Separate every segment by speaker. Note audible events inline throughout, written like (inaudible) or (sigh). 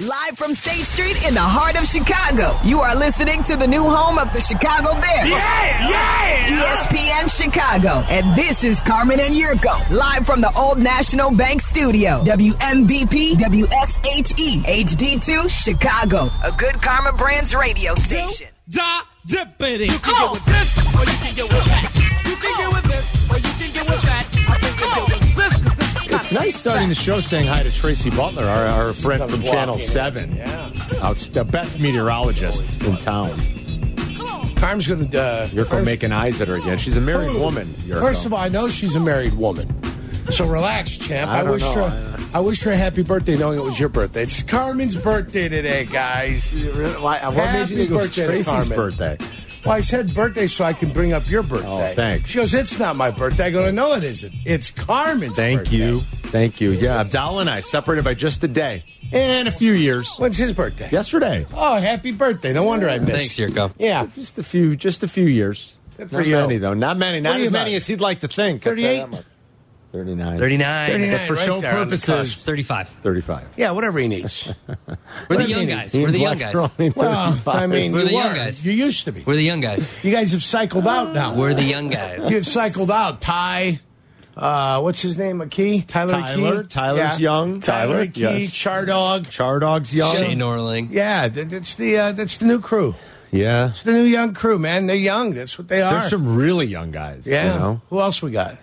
Speaker 1: Live from State Street in the heart of Chicago, you are listening to the new home of the Chicago Bears.
Speaker 2: Yeah, yeah.
Speaker 1: ESPN Chicago. And this is Carmen and Jurko, live from the Old National Bank Studio. WMVP WSHE HD2 Chicago, a good Karma Brands radio station.
Speaker 2: Da dippity. You can get with this, or you can get with that. You can get with this, or you
Speaker 3: It's nice starting the show saying hi to Tracy Butler, our, our friend from Channel 7.
Speaker 4: Yeah.
Speaker 3: Out, the best meteorologist in town.
Speaker 4: Carm's going to. Uh,
Speaker 3: Jurko
Speaker 4: Carm's-
Speaker 3: making eyes at her again. She's a married woman. Jurko.
Speaker 4: First of all, I know she's a married woman. So relax, champ.
Speaker 3: I
Speaker 4: I,
Speaker 3: don't
Speaker 4: wish
Speaker 3: know.
Speaker 4: her. I wish her a happy birthday, knowing it was your birthday. It's Carmen's birthday today, guys.
Speaker 3: Why, what made
Speaker 4: Happy
Speaker 3: you think it was
Speaker 4: birthday to
Speaker 3: Tracy's
Speaker 4: Carmen.
Speaker 3: birthday?
Speaker 4: Well, I said birthday so I can bring up your oh, birthday.
Speaker 3: Oh, thanks.
Speaker 4: She goes, "It's not my birthday." I go, "No, it isn't. It's Carmen's." Birthday.
Speaker 3: Thank
Speaker 4: birthday."
Speaker 3: you. Thank you. Yeah, Abdallah and I separated by just a day and a few years.
Speaker 4: When's his birthday?
Speaker 3: Yesterday.
Speaker 4: Oh, happy birthday! No wonder I missed.
Speaker 5: Thanks, Jurko.
Speaker 4: Yeah,
Speaker 3: Just a few, just a few years.
Speaker 4: Good for
Speaker 3: Not
Speaker 4: you.
Speaker 3: many though. Not many. Not as
Speaker 4: you
Speaker 3: many as he'd like to think.
Speaker 4: 38?
Speaker 3: 39.
Speaker 5: 39.
Speaker 4: 39.
Speaker 3: But for
Speaker 4: right
Speaker 3: show
Speaker 4: there on the
Speaker 3: purposes,
Speaker 4: cusp.
Speaker 5: 35.
Speaker 3: 35.
Speaker 4: yeah, whatever he needs. (laughs)
Speaker 5: We're the young guys. We're the young guys.
Speaker 4: well, I mean,
Speaker 5: We're the young guys.
Speaker 4: You used to be.
Speaker 5: We're the young guys.
Speaker 4: You guys have cycled out now.
Speaker 5: We're the young guys.
Speaker 4: You've cycled out. Ty, uh, what's his name? McKee? Tyler
Speaker 3: Tyler.
Speaker 4: McKee?
Speaker 3: Tyler's young.
Speaker 4: Tyler,
Speaker 3: Tyler,
Speaker 4: McKee,
Speaker 3: yes.
Speaker 4: Chardog.
Speaker 3: Chardog's young.
Speaker 5: Shane Norling.
Speaker 4: Yeah, that's the uh, that's the new crew.
Speaker 3: Yeah.
Speaker 4: It's the new young crew, man. They're young. That's what they are.
Speaker 3: There's some really young guys.
Speaker 4: yeah.
Speaker 3: You know?
Speaker 4: Who else we got?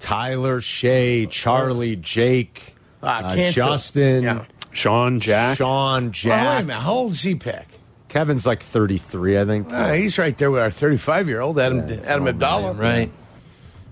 Speaker 3: Tyler, Shay, Charlie, Jake,
Speaker 4: Ah,
Speaker 3: uh,
Speaker 4: Cantu.
Speaker 3: Justin,
Speaker 4: Yeah.
Speaker 6: Sean, Jack.
Speaker 3: Sean,
Speaker 4: Oh, wait a
Speaker 3: Jack.
Speaker 4: minute. How old is Z-Pack?
Speaker 3: Kevin's like 33, I think.
Speaker 4: Ah, he's right there with our 35 year old Adam
Speaker 3: Yeah,
Speaker 4: Adam
Speaker 3: all
Speaker 4: Abdallah.
Speaker 5: Right.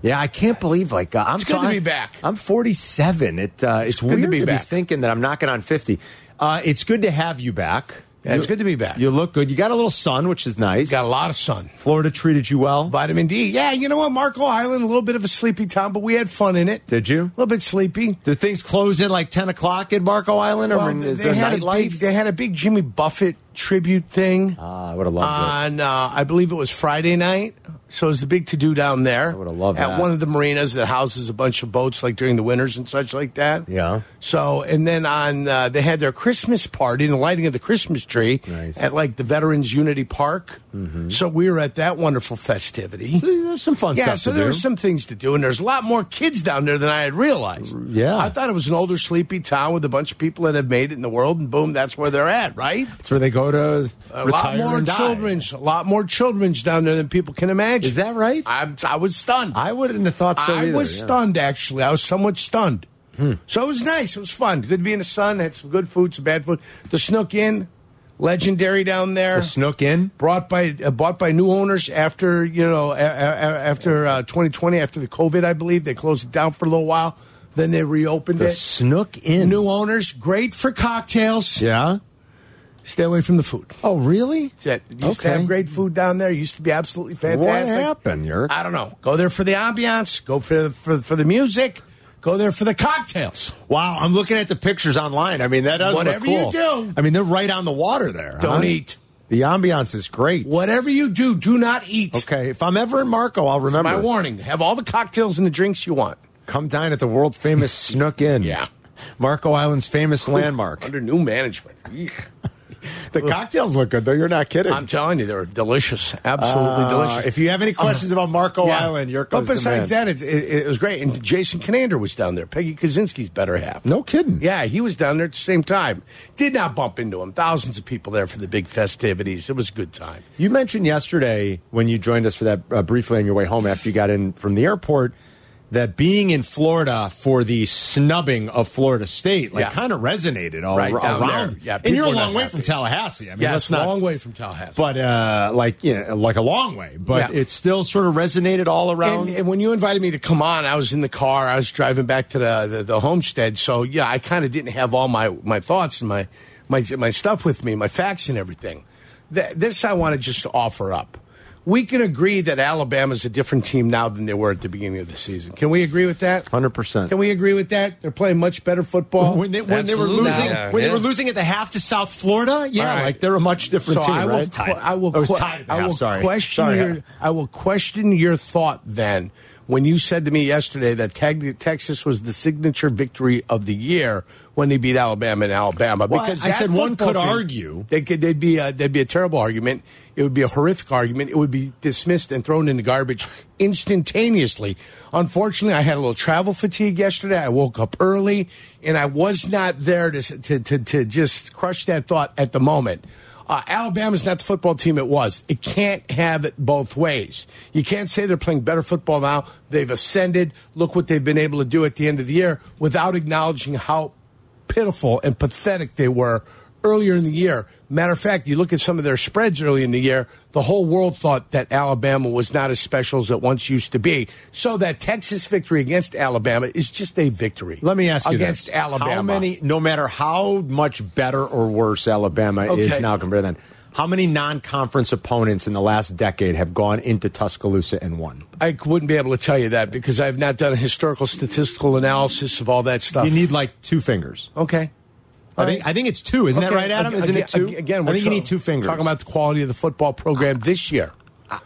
Speaker 3: Yeah, I can't believe like uh, I'm
Speaker 4: It's good to be back.
Speaker 3: I'm 47. It uh, it's,
Speaker 4: good to
Speaker 3: weird
Speaker 4: be
Speaker 3: to be
Speaker 4: back.
Speaker 3: thinking that I'm knocking on 50. Uh, it's good to have you back.
Speaker 4: Yeah, it's good to be back.
Speaker 3: You look good. You got a little sun, which is nice.
Speaker 4: Got a lot of sun.
Speaker 3: Florida treated you well.
Speaker 4: Vitamin D. Yeah, you know what? Marco Island, a little bit of a sleepy town, but we had fun in it.
Speaker 3: Did you?
Speaker 4: A little bit sleepy.
Speaker 3: Did things close at like 10 o'clock at Marco Island?
Speaker 4: Well, they, had a big, they had a big Jimmy Buffett tribute thing
Speaker 3: Ah, I would have loved
Speaker 4: on, uh, I believe it was Friday night. So it was the big to do down there. I
Speaker 3: would've loved
Speaker 4: At
Speaker 3: that.
Speaker 4: one of the marinas that houses a bunch of boats, like during the winters and such like that.
Speaker 3: Yeah.
Speaker 4: So, and then on, uh, they had their Christmas party and the lighting of the Christmas tree
Speaker 3: Nice.
Speaker 4: at like the Veterans Unity Park. So we were at that wonderful festivity.
Speaker 3: So there's some fun
Speaker 4: Yeah,
Speaker 3: stuff
Speaker 4: so there
Speaker 3: do.
Speaker 4: were some things to do, and there's a lot more kids down there than I had realized.
Speaker 3: Yeah.
Speaker 4: I thought it was an older, sleepy town with a bunch of people that have made it in the world, and boom, that's where they're at, right?
Speaker 3: That's where they go to
Speaker 4: A
Speaker 3: retire
Speaker 4: lot more
Speaker 3: and die.
Speaker 4: children's, a lot more children's down there than people can imagine.
Speaker 3: Is that right?
Speaker 4: I, I was stunned.
Speaker 3: I wouldn't have thought so
Speaker 4: I
Speaker 3: either,
Speaker 4: was
Speaker 3: yeah. Hmm.
Speaker 4: stunned, actually. I was somewhat stunned. So it was nice. It was fun. Good to be in the sun. Had some good food, some bad food. The Snook Inn, legendary down there.
Speaker 3: The Snook Inn.
Speaker 4: brought by uh, bought by new owners after you know a, a, after uh, 2020 after the COVID I believe they closed it down for a little while then they reopened
Speaker 3: The
Speaker 4: it
Speaker 3: Snook Inn.
Speaker 4: new owners great for cocktails
Speaker 3: Yeah.
Speaker 4: stay away from the food
Speaker 3: Oh, really?
Speaker 4: That's used to have great food down there used to be absolutely fantastic.
Speaker 3: What happened, Yerk?
Speaker 4: I don't know go there for the ambiance go for for, for the music go there for the cocktails
Speaker 3: Wow, I'm looking at the pictures online. I mean, that does
Speaker 4: Whatever
Speaker 3: look
Speaker 4: you
Speaker 3: cool.
Speaker 4: do.
Speaker 3: I mean, they're right on the water there.
Speaker 4: don't
Speaker 3: huh?
Speaker 4: eat
Speaker 3: The ambiance is great.
Speaker 4: whatever you do do not eat
Speaker 3: Okay, if I'm ever in Marco, I'll remember.
Speaker 4: my warning have all the cocktails and the drinks you want
Speaker 3: Come dine at the world famous Snook Inn.
Speaker 4: Yeah.
Speaker 3: Marco Island's famous landmark.
Speaker 4: under new management (laughs)
Speaker 3: The cocktails look good, though. You're not kidding.
Speaker 4: I'm telling you, they're delicious, absolutely
Speaker 3: Uh,
Speaker 4: delicious.
Speaker 3: If you have any questions about Marco
Speaker 4: Yeah.
Speaker 3: Island, you're
Speaker 4: but besides that, it, it, it was great. And Jason Conander was down there. Peggy Kusinski's better half.
Speaker 3: no kidding.
Speaker 4: Yeah, he was down there at the same time. Did not bump into him. Thousands of people there for the big festivities. It was a good time.
Speaker 3: You mentioned yesterday when you joined us for that uh, briefly on your way home after you got in from the airport that being in Florida for the snubbing of Florida State like
Speaker 4: Yeah.
Speaker 3: kind of resonated all
Speaker 4: Right
Speaker 3: ar- around.
Speaker 4: Yeah,
Speaker 3: and you're a long way
Speaker 4: happy.
Speaker 3: from Tallahassee. I mean,
Speaker 4: Yeah,
Speaker 3: that's not
Speaker 4: a long way from Tallahassee.
Speaker 3: but uh, like you know, like a long way. But
Speaker 4: Yeah.
Speaker 3: it still sort of resonated all around.
Speaker 4: And, and when you invited me to come on, I was in the car. I was driving back to the the, the homestead. So yeah, I kind of didn't have all my my thoughts and my my my stuff with me, my facts and everything. Th- this I want to just offer up. We can agree that Alabama's a different team now than they were at the beginning of the season. Can we agree with that?
Speaker 3: Hundred percent.
Speaker 4: Can we agree with that? They're playing much better football
Speaker 3: When they when they were losing
Speaker 5: Yeah,
Speaker 3: when they were losing at the half to South Florida, yeah,
Speaker 4: All right.
Speaker 3: like they're a much different
Speaker 4: so
Speaker 3: team,
Speaker 4: I will,
Speaker 3: right?
Speaker 4: que- I will,
Speaker 3: Oh, it was
Speaker 4: que-
Speaker 3: tied at the
Speaker 4: I
Speaker 3: half,
Speaker 4: will
Speaker 3: sorry.
Speaker 4: question
Speaker 3: Sorry.
Speaker 4: your, I will question your thought then when you said to me yesterday that Texas was the signature victory of the year when they beat Alabama in Alabama.
Speaker 3: Well,
Speaker 4: because
Speaker 3: I said one could
Speaker 4: team-
Speaker 3: argue.
Speaker 4: they could, they'd be a, they'd be a terrible argument. It would be a horrific argument. It would be dismissed and thrown in the garbage instantaneously. Unfortunately, I had a little travel fatigue yesterday. I woke up early, and I was not there to to to, to just crush that thought at the moment. Uh, Alabama's not the football team it was. It can't have it both ways. You can't say they're playing better football now. They've ascended. Look what they've been able to do at the end of the year without acknowledging how pitiful and pathetic they were earlier in the year. Matter of fact, you look at some of their spreads early in the year, the whole world thought that Alabama was not as special as it once used to be. So that Texas victory against Alabama is just a victory.
Speaker 3: Let me ask you
Speaker 4: against
Speaker 3: this.
Speaker 4: Alabama.
Speaker 3: How many, no matter how much better or worse Alabama is now compared to then, how many non conference opponents in the last decade have gone into Tuscaloosa and won?
Speaker 4: I wouldn't be able to tell you that because I've not done a historical statistical analysis of all that stuff.
Speaker 3: You need like two fingers.
Speaker 4: okay.
Speaker 3: I think, I think it's two. Isn't that right, Adam? Isn't
Speaker 4: ag-
Speaker 3: it two?
Speaker 4: Again,
Speaker 3: I think you need two fingers.
Speaker 4: Talking about the quality of the football program this year.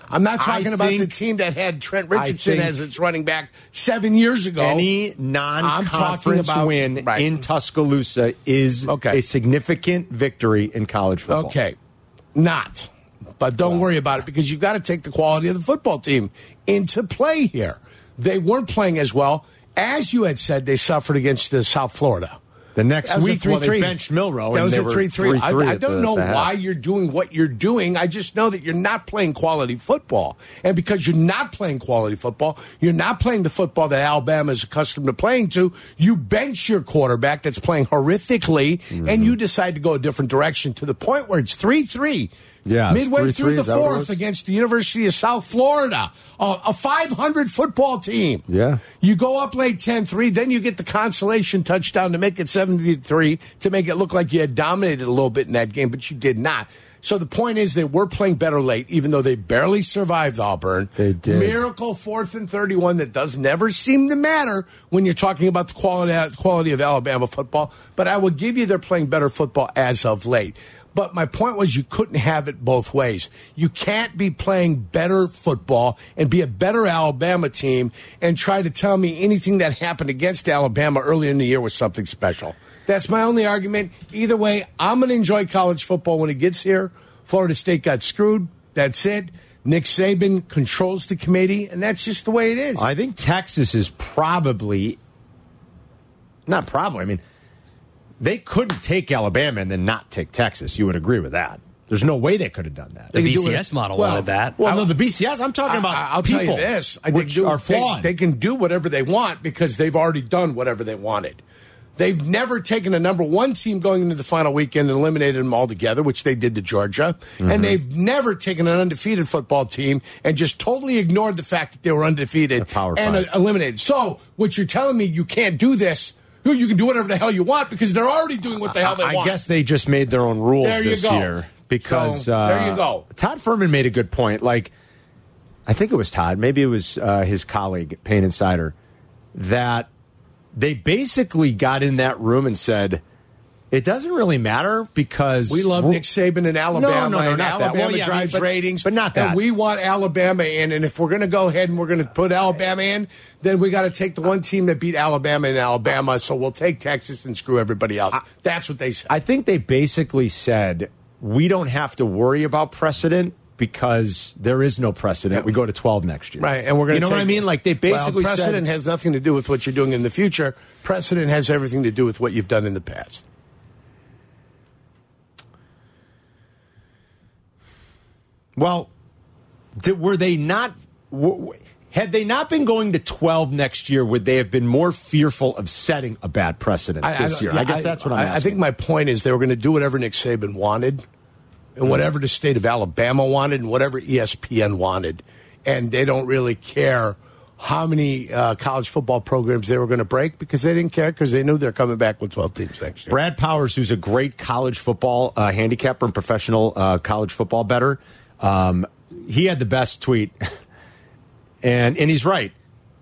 Speaker 4: I'm not
Speaker 3: I
Speaker 4: talking about the team that had Trent Richardson as its running back seven years ago.
Speaker 3: any non-conference
Speaker 4: about-
Speaker 3: win
Speaker 4: right.
Speaker 3: in Tuscaloosa is
Speaker 4: Okay.
Speaker 3: a significant victory in college football.
Speaker 4: Okay, not. But don't worry about it because you've got to take the quality of the football team into play here. They weren't playing as well. As you had said, they suffered against uh, South Florida.
Speaker 3: The next
Speaker 4: That was a
Speaker 3: week, well, they
Speaker 4: 3-3.
Speaker 3: benched Milroe.
Speaker 4: That
Speaker 3: and
Speaker 4: was a
Speaker 3: were
Speaker 4: 3 3.
Speaker 3: 3-3
Speaker 4: I, I don't
Speaker 3: the-
Speaker 4: know
Speaker 3: the
Speaker 4: why you're doing what you're doing. I just know that you're not playing quality football. And because you're not playing quality football, you're not playing the football that Alabama is accustomed to playing to, you bench your quarterback that's playing horrifically,
Speaker 3: Mm-hmm.
Speaker 4: and you decide to go a different direction to the point where it's 3 3.
Speaker 3: Yeah,
Speaker 4: Midway
Speaker 3: 3-3,
Speaker 4: through the
Speaker 3: what it
Speaker 4: fourth against the University of South Florida, a, a 500 football team.
Speaker 3: Yeah.
Speaker 4: You go up late 10 3, then you get the consolation touchdown to make it 73 to make it look like you had dominated a little bit in that game, but you did not. So the point is, they were playing better late, even though they barely survived Auburn.
Speaker 3: They did.
Speaker 4: Miracle fourth and 31 that does never seem to matter when you're talking about the quality, quality of Alabama football. But I will give you they're playing better football as of late. But my point was you couldn't have it both ways. You can't be playing better football and be a better Alabama team and try to tell me anything that happened against Alabama early in the year was something special. That's my only argument. Either way, I'm going to enjoy college football when it gets here. Florida State got screwed. That's it. Nick Saban controls the committee, and that's just the way it is.
Speaker 3: I think Texas is probably not probably. I mean, they couldn't take Alabama and then not take Texas. You would agree with that? There's no way they could have done that.
Speaker 5: The
Speaker 4: can
Speaker 5: BCS
Speaker 4: it.
Speaker 5: model
Speaker 4: Well,
Speaker 5: wanted that.
Speaker 3: well, no, the BCS. I'm talking about.
Speaker 4: I, will
Speaker 3: people,
Speaker 4: tell you this: I
Speaker 3: which
Speaker 4: do,
Speaker 3: are
Speaker 4: they-
Speaker 3: flawed.
Speaker 4: They, can do whatever they want because they've already done whatever they wanted. They've never taken a number one team going into the final weekend and eliminated them altogether, which they did to Georgia.
Speaker 3: Mm-hmm.
Speaker 4: And they've never taken an undefeated football team and just totally ignored the fact that they were undefeated
Speaker 3: Power
Speaker 4: and
Speaker 3: five.
Speaker 4: eliminated. So, what you're telling me, you can't do this. You you can do whatever the hell you want because they're already doing what the hell they
Speaker 3: I
Speaker 4: want.
Speaker 3: I guess they just made their own rules
Speaker 4: There
Speaker 3: this year because
Speaker 4: So,
Speaker 3: uh,
Speaker 4: there you go.
Speaker 3: Todd Fuhrman made a good point. Like, I think it was Todd, maybe it was uh, his colleague Payne Insider, that they basically got in that room and said. It doesn't really matter because
Speaker 4: We love Nick Saban in Alabama.
Speaker 3: No, no, no,
Speaker 4: and
Speaker 3: not that.
Speaker 4: Alabama
Speaker 3: Well, yeah,
Speaker 4: drives
Speaker 3: but-
Speaker 4: ratings,
Speaker 3: but not that.
Speaker 4: And we want Alabama in, and if we're going to go ahead and we're going to put Alabama in, then we got to take the one team that beat Alabama in Alabama. So we'll take Texas and screw everybody else. That's what they said.
Speaker 3: I think they basically said we don't have to worry about precedent because there is no precedent. We go to twelve next year,
Speaker 4: Right, and we're going to You
Speaker 3: know what I mean? Like they basically
Speaker 4: well, precedent
Speaker 3: said,
Speaker 4: has nothing to do with what you're doing in the future. Precedent has everything to do with what you've done in the past.
Speaker 3: Well, did, were they not? W- w- had they not been going to 12 next year, would they have been more fearful of setting a bad precedent this year? I,
Speaker 4: yeah,
Speaker 3: guess that's what I'm
Speaker 4: I,
Speaker 3: asking.
Speaker 4: I think my point is they were going to do whatever Nick Saban wanted, and whatever the state of Alabama wanted, and whatever ESPN wanted, and they don't really care how many uh, college football programs they were going to break because they didn't care because they knew they're coming back with 12 teams next year.
Speaker 3: Brad Powers, who's a great college football uh, handicapper and professional uh, college football better, um, he had the best tweet, and and he's right.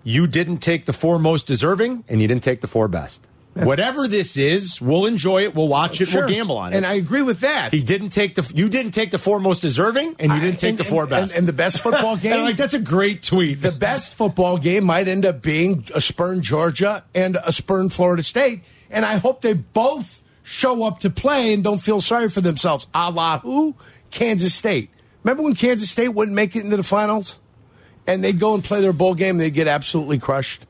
Speaker 3: You didn't take the four most deserving, and you didn't take the four best. Whatever this is, we'll enjoy it. We'll watch it.
Speaker 4: Sure.
Speaker 3: We'll gamble on it.
Speaker 4: And I agree with that.
Speaker 3: he didn't take the. You didn't take the four most deserving, and you didn't take
Speaker 4: And-
Speaker 3: the four
Speaker 4: and-
Speaker 3: best.
Speaker 4: And, and the best (laughs) football game.
Speaker 3: Like that's a great tweet.
Speaker 4: the best football game might end up being a Spurn Georgia and a Spurn Florida State. And I hope they both show up to play and don't feel sorry for themselves. A la who? Kansas State. Remember when Kansas State wouldn't make it into the finals? And they'd go and play their bowl game and they'd get absolutely crushed.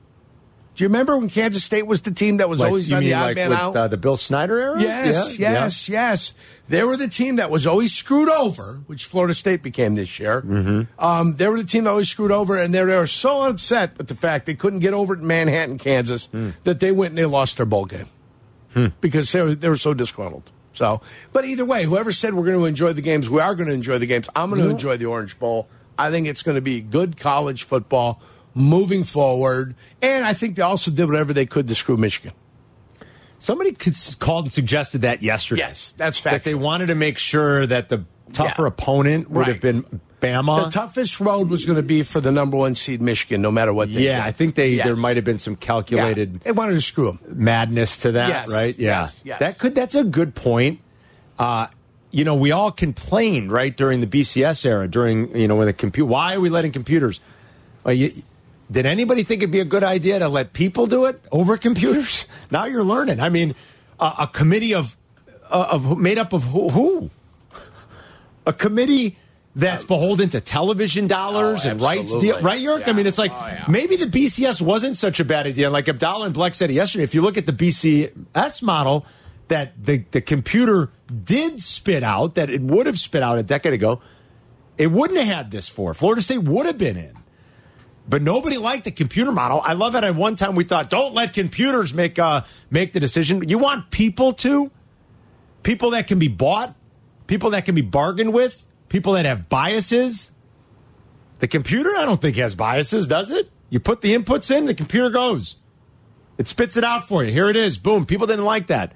Speaker 4: Do you remember when Kansas State was the team that was
Speaker 3: Like,
Speaker 4: always on the odd
Speaker 3: like
Speaker 4: man
Speaker 3: with,
Speaker 4: out?
Speaker 3: Uh, the Bill Snyder era.
Speaker 4: Yes,
Speaker 3: Yeah, yeah.
Speaker 4: yes, yes. They were the team that was always screwed over, which Florida State became this year. Mm-hmm. Um, they were the team that always screwed over, and they were so upset with the fact they couldn't get over it in Manhattan, Kansas,
Speaker 3: Hmm.
Speaker 4: that they went and they lost their bowl game because they were, they were so disgruntled. So, but either way, whoever said we're going to enjoy the games, we are going to enjoy the games. I'm going to enjoy the Orange Bowl. I think it's going to be good college football moving forward, and I think they also did whatever they could to screw Michigan.
Speaker 3: Somebody could, called and suggested that yesterday.
Speaker 4: Yes, that's fact.
Speaker 3: that they wanted to make sure that the tougher
Speaker 4: Yeah.
Speaker 3: opponent would
Speaker 4: Right.
Speaker 3: have been Bama.
Speaker 4: The toughest road was going to be for the number one seed Michigan, no matter what. They
Speaker 3: yeah,
Speaker 4: did.
Speaker 3: I think they
Speaker 4: Yes.
Speaker 3: there might have been some
Speaker 4: Yeah.
Speaker 3: calculated
Speaker 4: They wanted to screw them.
Speaker 3: madness to that,
Speaker 4: Yes,
Speaker 3: right? Yeah,
Speaker 4: yes, yes.
Speaker 3: that could. That's a good point. Uh, you know, we all complained right during the BCS era, during you know when the computer. Why are we letting computers? You, did anybody think it'd be a good idea to let people do it over computers? (laughs) Now you're learning. I mean, a, a committee of uh, of made up of who? who? A committee that's beholden to television dollars
Speaker 4: Oh,
Speaker 3: and rights, deal, right, York? I mean, it's like
Speaker 4: Oh, yeah.
Speaker 3: maybe the BCS wasn't such a bad idea. Like Abdallah and Bleck said yesterday, if you look at the BCS model that the, the computer did spit out, that it would have spit out a decade ago, it wouldn't have had this for. Florida State would have been in. But nobody liked the computer model. I love it. At one time, we thought, don't let computers make uh, make the decision. You want people to, people that can be bought, people that can be bargained with, people that have biases. The computer, I don't think has biases, does it? You put the inputs in, the computer goes. It spits it out for you. Here it is. Boom. People didn't like that.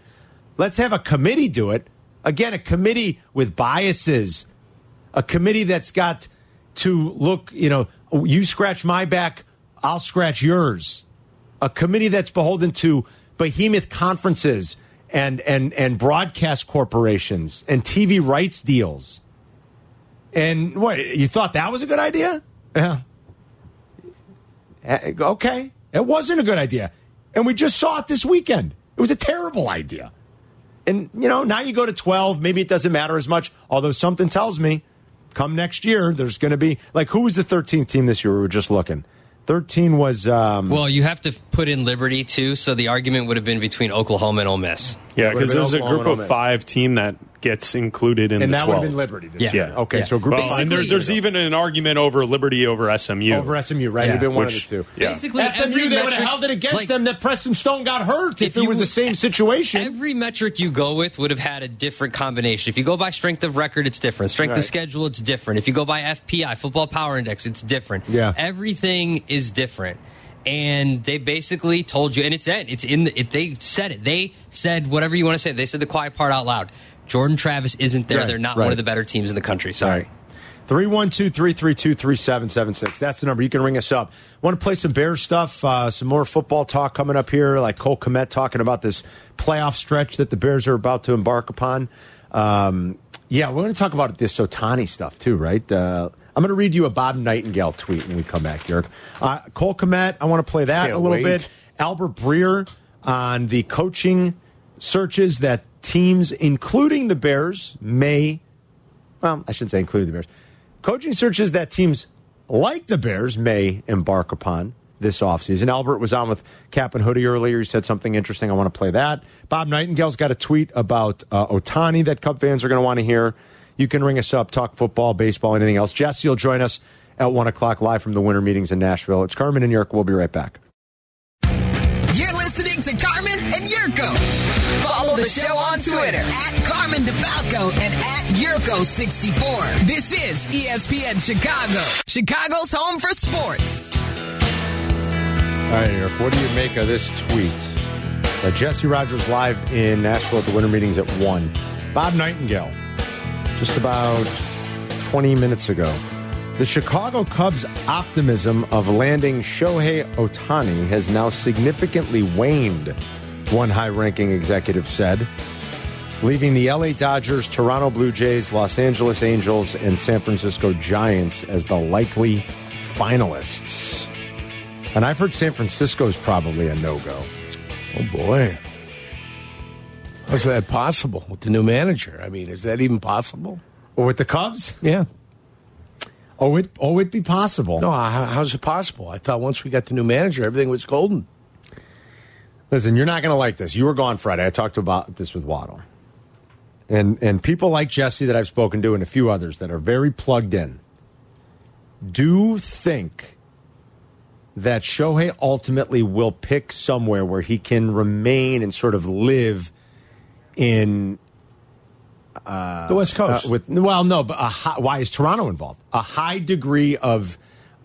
Speaker 3: Let's have a committee do it. Again, a committee with biases, a committee that's got to look, you know, you scratch my back, I'll scratch yours. A committee that's beholden to behemoth conferences and and and broadcast corporations and TV rights deals. And what, you thought that was a good idea? Yeah. Eh, Okay. It wasn't a good idea. And we just saw it this weekend. It was a terrible idea. And, you know, now you go to 12. Maybe it doesn't matter as much. Although something tells me come next year, there's going to be, like, who was the 13th team this year? We were just looking. 13 was, um,
Speaker 5: Well, you have to put in Liberty too, so the argument would have been between Oklahoma and Ole Miss.
Speaker 6: Yeah, because
Speaker 3: been
Speaker 6: there's a group of five team that gets included in
Speaker 3: and
Speaker 6: the
Speaker 3: that would
Speaker 6: 12.
Speaker 3: have been Liberty this
Speaker 5: Yeah.
Speaker 3: year.
Speaker 5: Yeah.
Speaker 3: Okay.
Speaker 5: Yeah.
Speaker 3: So group
Speaker 6: Well,
Speaker 3: of five.
Speaker 6: and there, there's even an argument over Liberty over SMU.
Speaker 3: over SMU, right?
Speaker 5: Yeah.
Speaker 3: It'd been one
Speaker 6: Which-
Speaker 3: of the two.
Speaker 6: yeah.
Speaker 5: Basically,
Speaker 3: SMU, they would have held it against
Speaker 5: like,
Speaker 3: them that Preston Stone got hurt if,
Speaker 5: if
Speaker 3: it
Speaker 5: you-
Speaker 3: was the same situation.
Speaker 5: Every metric you go with would have had a different combination. If you go by strength of record, it's different. Strength
Speaker 3: Right.
Speaker 5: of schedule, it's different. If you go by FPI, Football Power Index, it's different.
Speaker 3: Yeah.
Speaker 5: Everything is different. And they basically told you, and it's in, it's in the, it, they said it. They said whatever you want to say. They said the quiet part out loud. Jordan Travis isn't there.
Speaker 3: Right,
Speaker 5: They're not
Speaker 3: right.
Speaker 5: one of the better teams in the country. Sorry.
Speaker 3: Right. 312 332 3776. That's the number. You can ring us up. Want to play some Bears stuff? Uh, some more football talk coming up here, like Cole Kmet talking about this playoff stretch that the Bears are about to embark upon. Um, yeah, we're going to talk about this Ohtani stuff too, right? Uh, I'm going to read you a Bob Nightingale tweet when we come back, Yerk. Uh, Cole Kmet, I want to play that
Speaker 4: Can't
Speaker 3: a little
Speaker 4: wait.
Speaker 3: bit. Albert Breer on the coaching searches that teams, including the Bears, may well, I shouldn't say including the Bears. Coaching searches that teams like the Bears may embark upon this offseason. Albert was on with Cap and Hoodie earlier. He said something interesting. I want to play that. Bob Nightingale's got a tweet about uh, Ohtani that Cub fans are going to want to hear. You can ring us up, talk football, baseball, anything else. Jesse will join us at 1 o'clock live from the winter meetings in Nashville. It's Carmen and Yerk. We'll be right back.
Speaker 1: You're listening to Carmen and Jurko. Follow the show on Twitter at Carmen DeFalco and at Jurko64. This is ESPN Chicago, Chicago's home for sports.
Speaker 3: All right, Eric, what do you make of this tweet? Uh, Jesse Rogers live in Nashville at the winter meetings at 1. Bob Nightingale, just about 20 minutes ago. The Chicago Cubs' optimism of landing Shohei Ohtani has now significantly waned one high ranking executive said, leaving the LA Dodgers, Toronto Blue Jays, Los Angeles Angels, and San Francisco Giants as the likely finalists. And I've heard San Francisco is probably a no go.
Speaker 4: Oh boy. How's that possible with the new manager? I mean, is that even possible?
Speaker 3: Or with the Cubs?
Speaker 4: Yeah.
Speaker 3: Oh, it oh, it'd be possible.
Speaker 4: No, how, how's it possible? I thought once we got the new manager, everything was golden.
Speaker 3: Listen, you're not going to like this. You were gone Friday. I talked about this with Waddle. And and people like Jesse that I've spoken to and a few others that are very plugged in do think that Shohei ultimately will pick somewhere where he can remain and sort of live in
Speaker 4: the West Coast.
Speaker 3: uh, with well, no, but a high, why is Toronto involved? A high degree of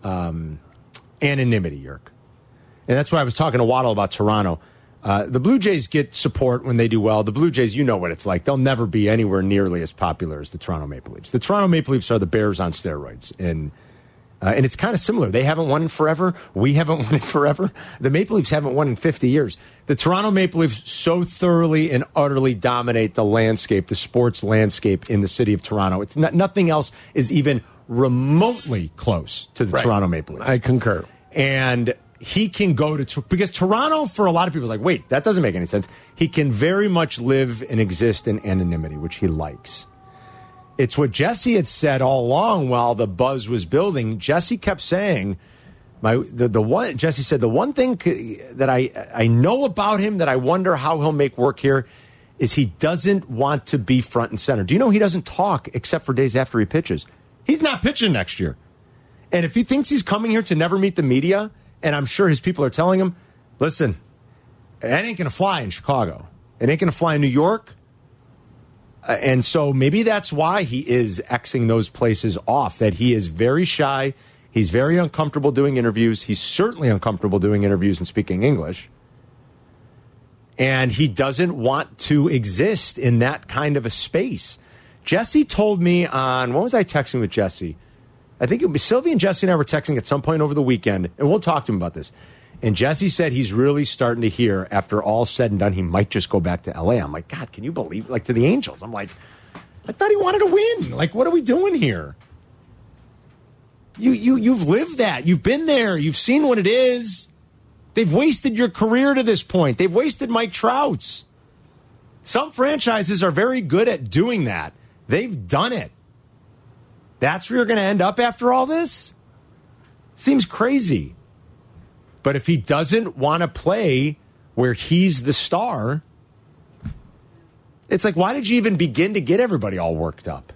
Speaker 3: um, anonymity, Yerk, and that's why I was talking to Waddle about Toronto. Uh, the Blue Jays get support when they do well. The Blue Jays, you know what it's like. They'll never be anywhere nearly as popular as the Toronto Maple Leafs. The Toronto Maple Leafs are the Bears on steroids, and uh, and it's kind of similar. They haven't won forever. We haven't (laughs) won forever. The Maple Leafs haven't won in 50 years. The Toronto Maple Leafs so thoroughly and utterly dominate the landscape, the sports landscape in the city of Toronto. It's not, nothing else is even remotely close to the
Speaker 4: Right.
Speaker 3: Toronto Maple Leafs.
Speaker 4: I concur.
Speaker 3: and he can go to because Toronto for a lot of people is like, wait, that doesn't make any sense. He can very much live and exist in anonymity, which he likes. It's what Jesse had said all along while the buzz was building. Jesse kept saying, "My the, the one." Jesse said the one thing that I I know about him that I wonder how he'll make work here is he doesn't want to be front and center. Do you know he doesn't talk except for days after he pitches? He's not pitching next year. And if he thinks he's coming here to never meet the media, and I'm sure his people are telling him, listen, that ain't going to fly in Chicago. It ain't going to fly in New York. Uh, and so maybe that's why he is Xing those places off, that he is very shy. He's very uncomfortable doing interviews. He's certainly uncomfortable doing interviews and speaking English. And he doesn't want to exist in that kind of a space. Jesse told me on, what was I texting with Jesse? I think it was Silvy and Jesse and I were texting at some point over the weekend, and we'll talk to him about this. And Jesse said he's really starting to hear, after all said and done, he might just go back to LA. I'm like, God, can you believe? Like to the Angels. I'm like, I thought he wanted to win. Like, what are we doing here? You you you've lived that. You've been there. You've seen what it is. They've wasted your career to this point. They've wasted Mike Trout's. Some franchises are very good at doing that. They've done it. That's where you're going to end up after all this? Seems crazy. But if he doesn't want to play where he's the star, it's like, why did you even begin to get everybody all worked up?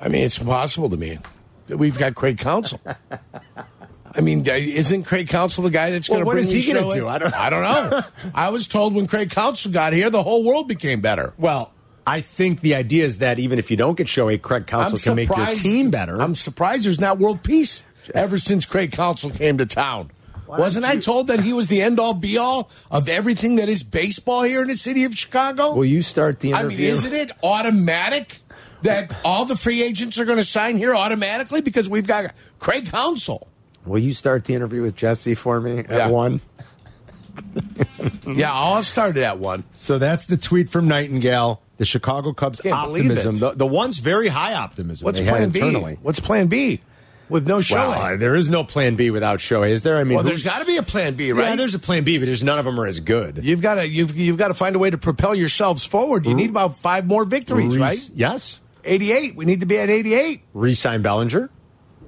Speaker 4: I mean, it's impossible to me. That we've got Craig Counsell. I mean, uh, isn't Craig Counsell the guy that's
Speaker 3: Well,
Speaker 4: going to
Speaker 3: what
Speaker 4: bring
Speaker 3: is
Speaker 4: the
Speaker 3: he gonna do? I don't-
Speaker 4: I don't know. I was told when Craig Counsell got here, the whole world became better.
Speaker 3: Well, I think the idea is that even if you don't get Shohei, Craig Counsell can make your team better.
Speaker 4: I'm surprised there's not world peace ever since Craig Counsell came to town. Wasn't I told that he was the end all be all of everything that is baseball here in the city of Chicago?
Speaker 3: Will you start the
Speaker 4: I
Speaker 3: interview?
Speaker 4: mean, isn't it automatic that all the free agents are going to sign here automatically because we've got Craig Counsell?
Speaker 3: Will you start the interview with Jesse for me at
Speaker 4: Yeah.
Speaker 3: one? (laughs)
Speaker 4: Yeah, I'll start it at one.
Speaker 3: So that's the tweet from Nightingale. The Chicago Cubs
Speaker 4: Can't
Speaker 3: optimism. The, the one's very high optimism.
Speaker 4: What's
Speaker 3: they had
Speaker 4: Plan
Speaker 3: internally.
Speaker 4: B? What's Plan B with no Shohei?
Speaker 3: There is no Plan B without Shohei, is there? I mean,
Speaker 4: well, there's got to be a Plan B, right?
Speaker 3: Yeah, there's a Plan B, but there's none of them are as good.
Speaker 4: You've got to you've you've got to find a way to propel yourselves forward. You need about five more victories,
Speaker 3: Re-
Speaker 4: right?
Speaker 3: Yes.
Speaker 4: 88. We need to be at 88.
Speaker 3: Resign Bellinger.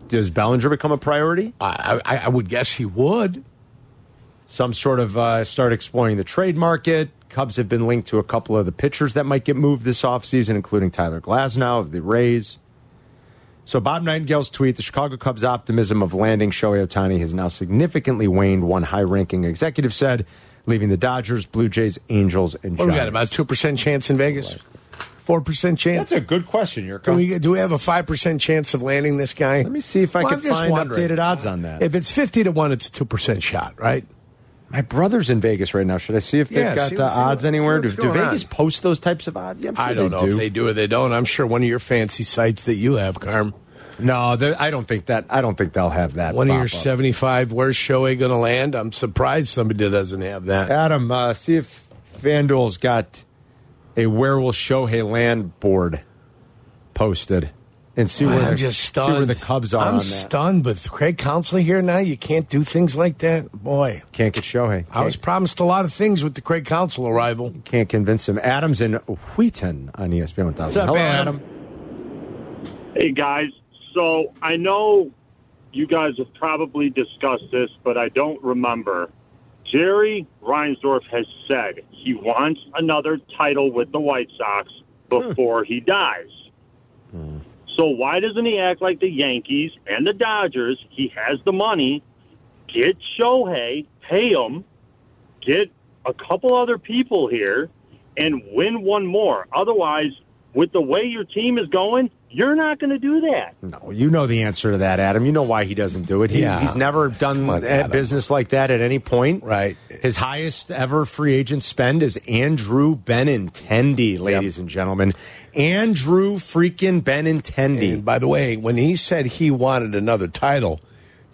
Speaker 3: Does Bellinger become a priority?
Speaker 4: I, I, I would guess he would.
Speaker 3: Some sort of uh, start exploring the trade market. Cubs have been linked to a couple of the pitchers that might get moved this offseason, including Tyler Glasnow of the Rays. So Bob Nightingale's tweet, the Chicago Cubs' optimism of landing Shohei Ohtani has now significantly waned, one high-ranking executive said, leaving the Dodgers, Blue Jays, Angels, and
Speaker 4: What we got about two percent chance in Vegas. Four percent chance.
Speaker 3: That's a good question, Jurko.
Speaker 4: do we do we have a five percent chance of landing this guy?
Speaker 3: Let me see if I
Speaker 4: Well,
Speaker 3: can find
Speaker 4: wondering.
Speaker 3: updated odds on that.
Speaker 4: If it's fifty to one, it's a two percent shot, right?
Speaker 3: My brother's in Vegas right now. Should I see if they've
Speaker 4: Yeah,
Speaker 3: got
Speaker 4: see
Speaker 3: uh,
Speaker 4: see
Speaker 3: odds
Speaker 4: what-
Speaker 3: anywhere? Do, do Vegas
Speaker 4: on.
Speaker 3: post those types of odds? Yeah, I'm sure
Speaker 4: I don't know
Speaker 3: do.
Speaker 4: if they do or they don't. I'm sure one of your fancy sites that you have, Carm.
Speaker 3: No, I don't think that. I don't think they'll have that.
Speaker 4: One of
Speaker 3: pop
Speaker 4: your
Speaker 3: up.
Speaker 4: 75, where's Shohei going to land? I'm surprised somebody doesn't have that.
Speaker 3: Adam, uh, see if FanDuel's got a Where Will Shohei Land board posted, and see where
Speaker 4: I'm
Speaker 3: the,
Speaker 4: just
Speaker 3: see
Speaker 4: stunned.
Speaker 3: where the Cubs are.
Speaker 4: I'm
Speaker 3: on
Speaker 4: stunned with Craig Counselor here now. You can't do things like that. Boy,
Speaker 3: Can't get Shohei.
Speaker 4: I was promised a lot of things with the Craig Counsell arrival.
Speaker 3: can't convince him. Adams and Wheaton on ESPN 1000.
Speaker 4: What's up,
Speaker 3: Hello,
Speaker 4: Adam?
Speaker 3: Adam.
Speaker 7: Hey guys, so I know you guys have probably discussed this, but I don't remember. Jerry Reinsdorf has said he wants another title with the White Sox hmm. before he dies. Hmm. So why doesn't he act like the Yankees and the Dodgers? He has the money. Get Shohei, pay him, get a couple other people here, and win one more. Otherwise, with the way your team is going, you're not going to do that.
Speaker 3: No, you know the answer to that, Adam. You know why he doesn't do it. He,
Speaker 4: Yeah.
Speaker 3: He's never done
Speaker 4: on,
Speaker 3: business like that at any point.
Speaker 4: Right.
Speaker 3: His highest ever free agent spend is Andrew Benintendi, ladies and gentlemen. Andrew freaking Benintendi.
Speaker 4: And by the way, when he said he wanted another title,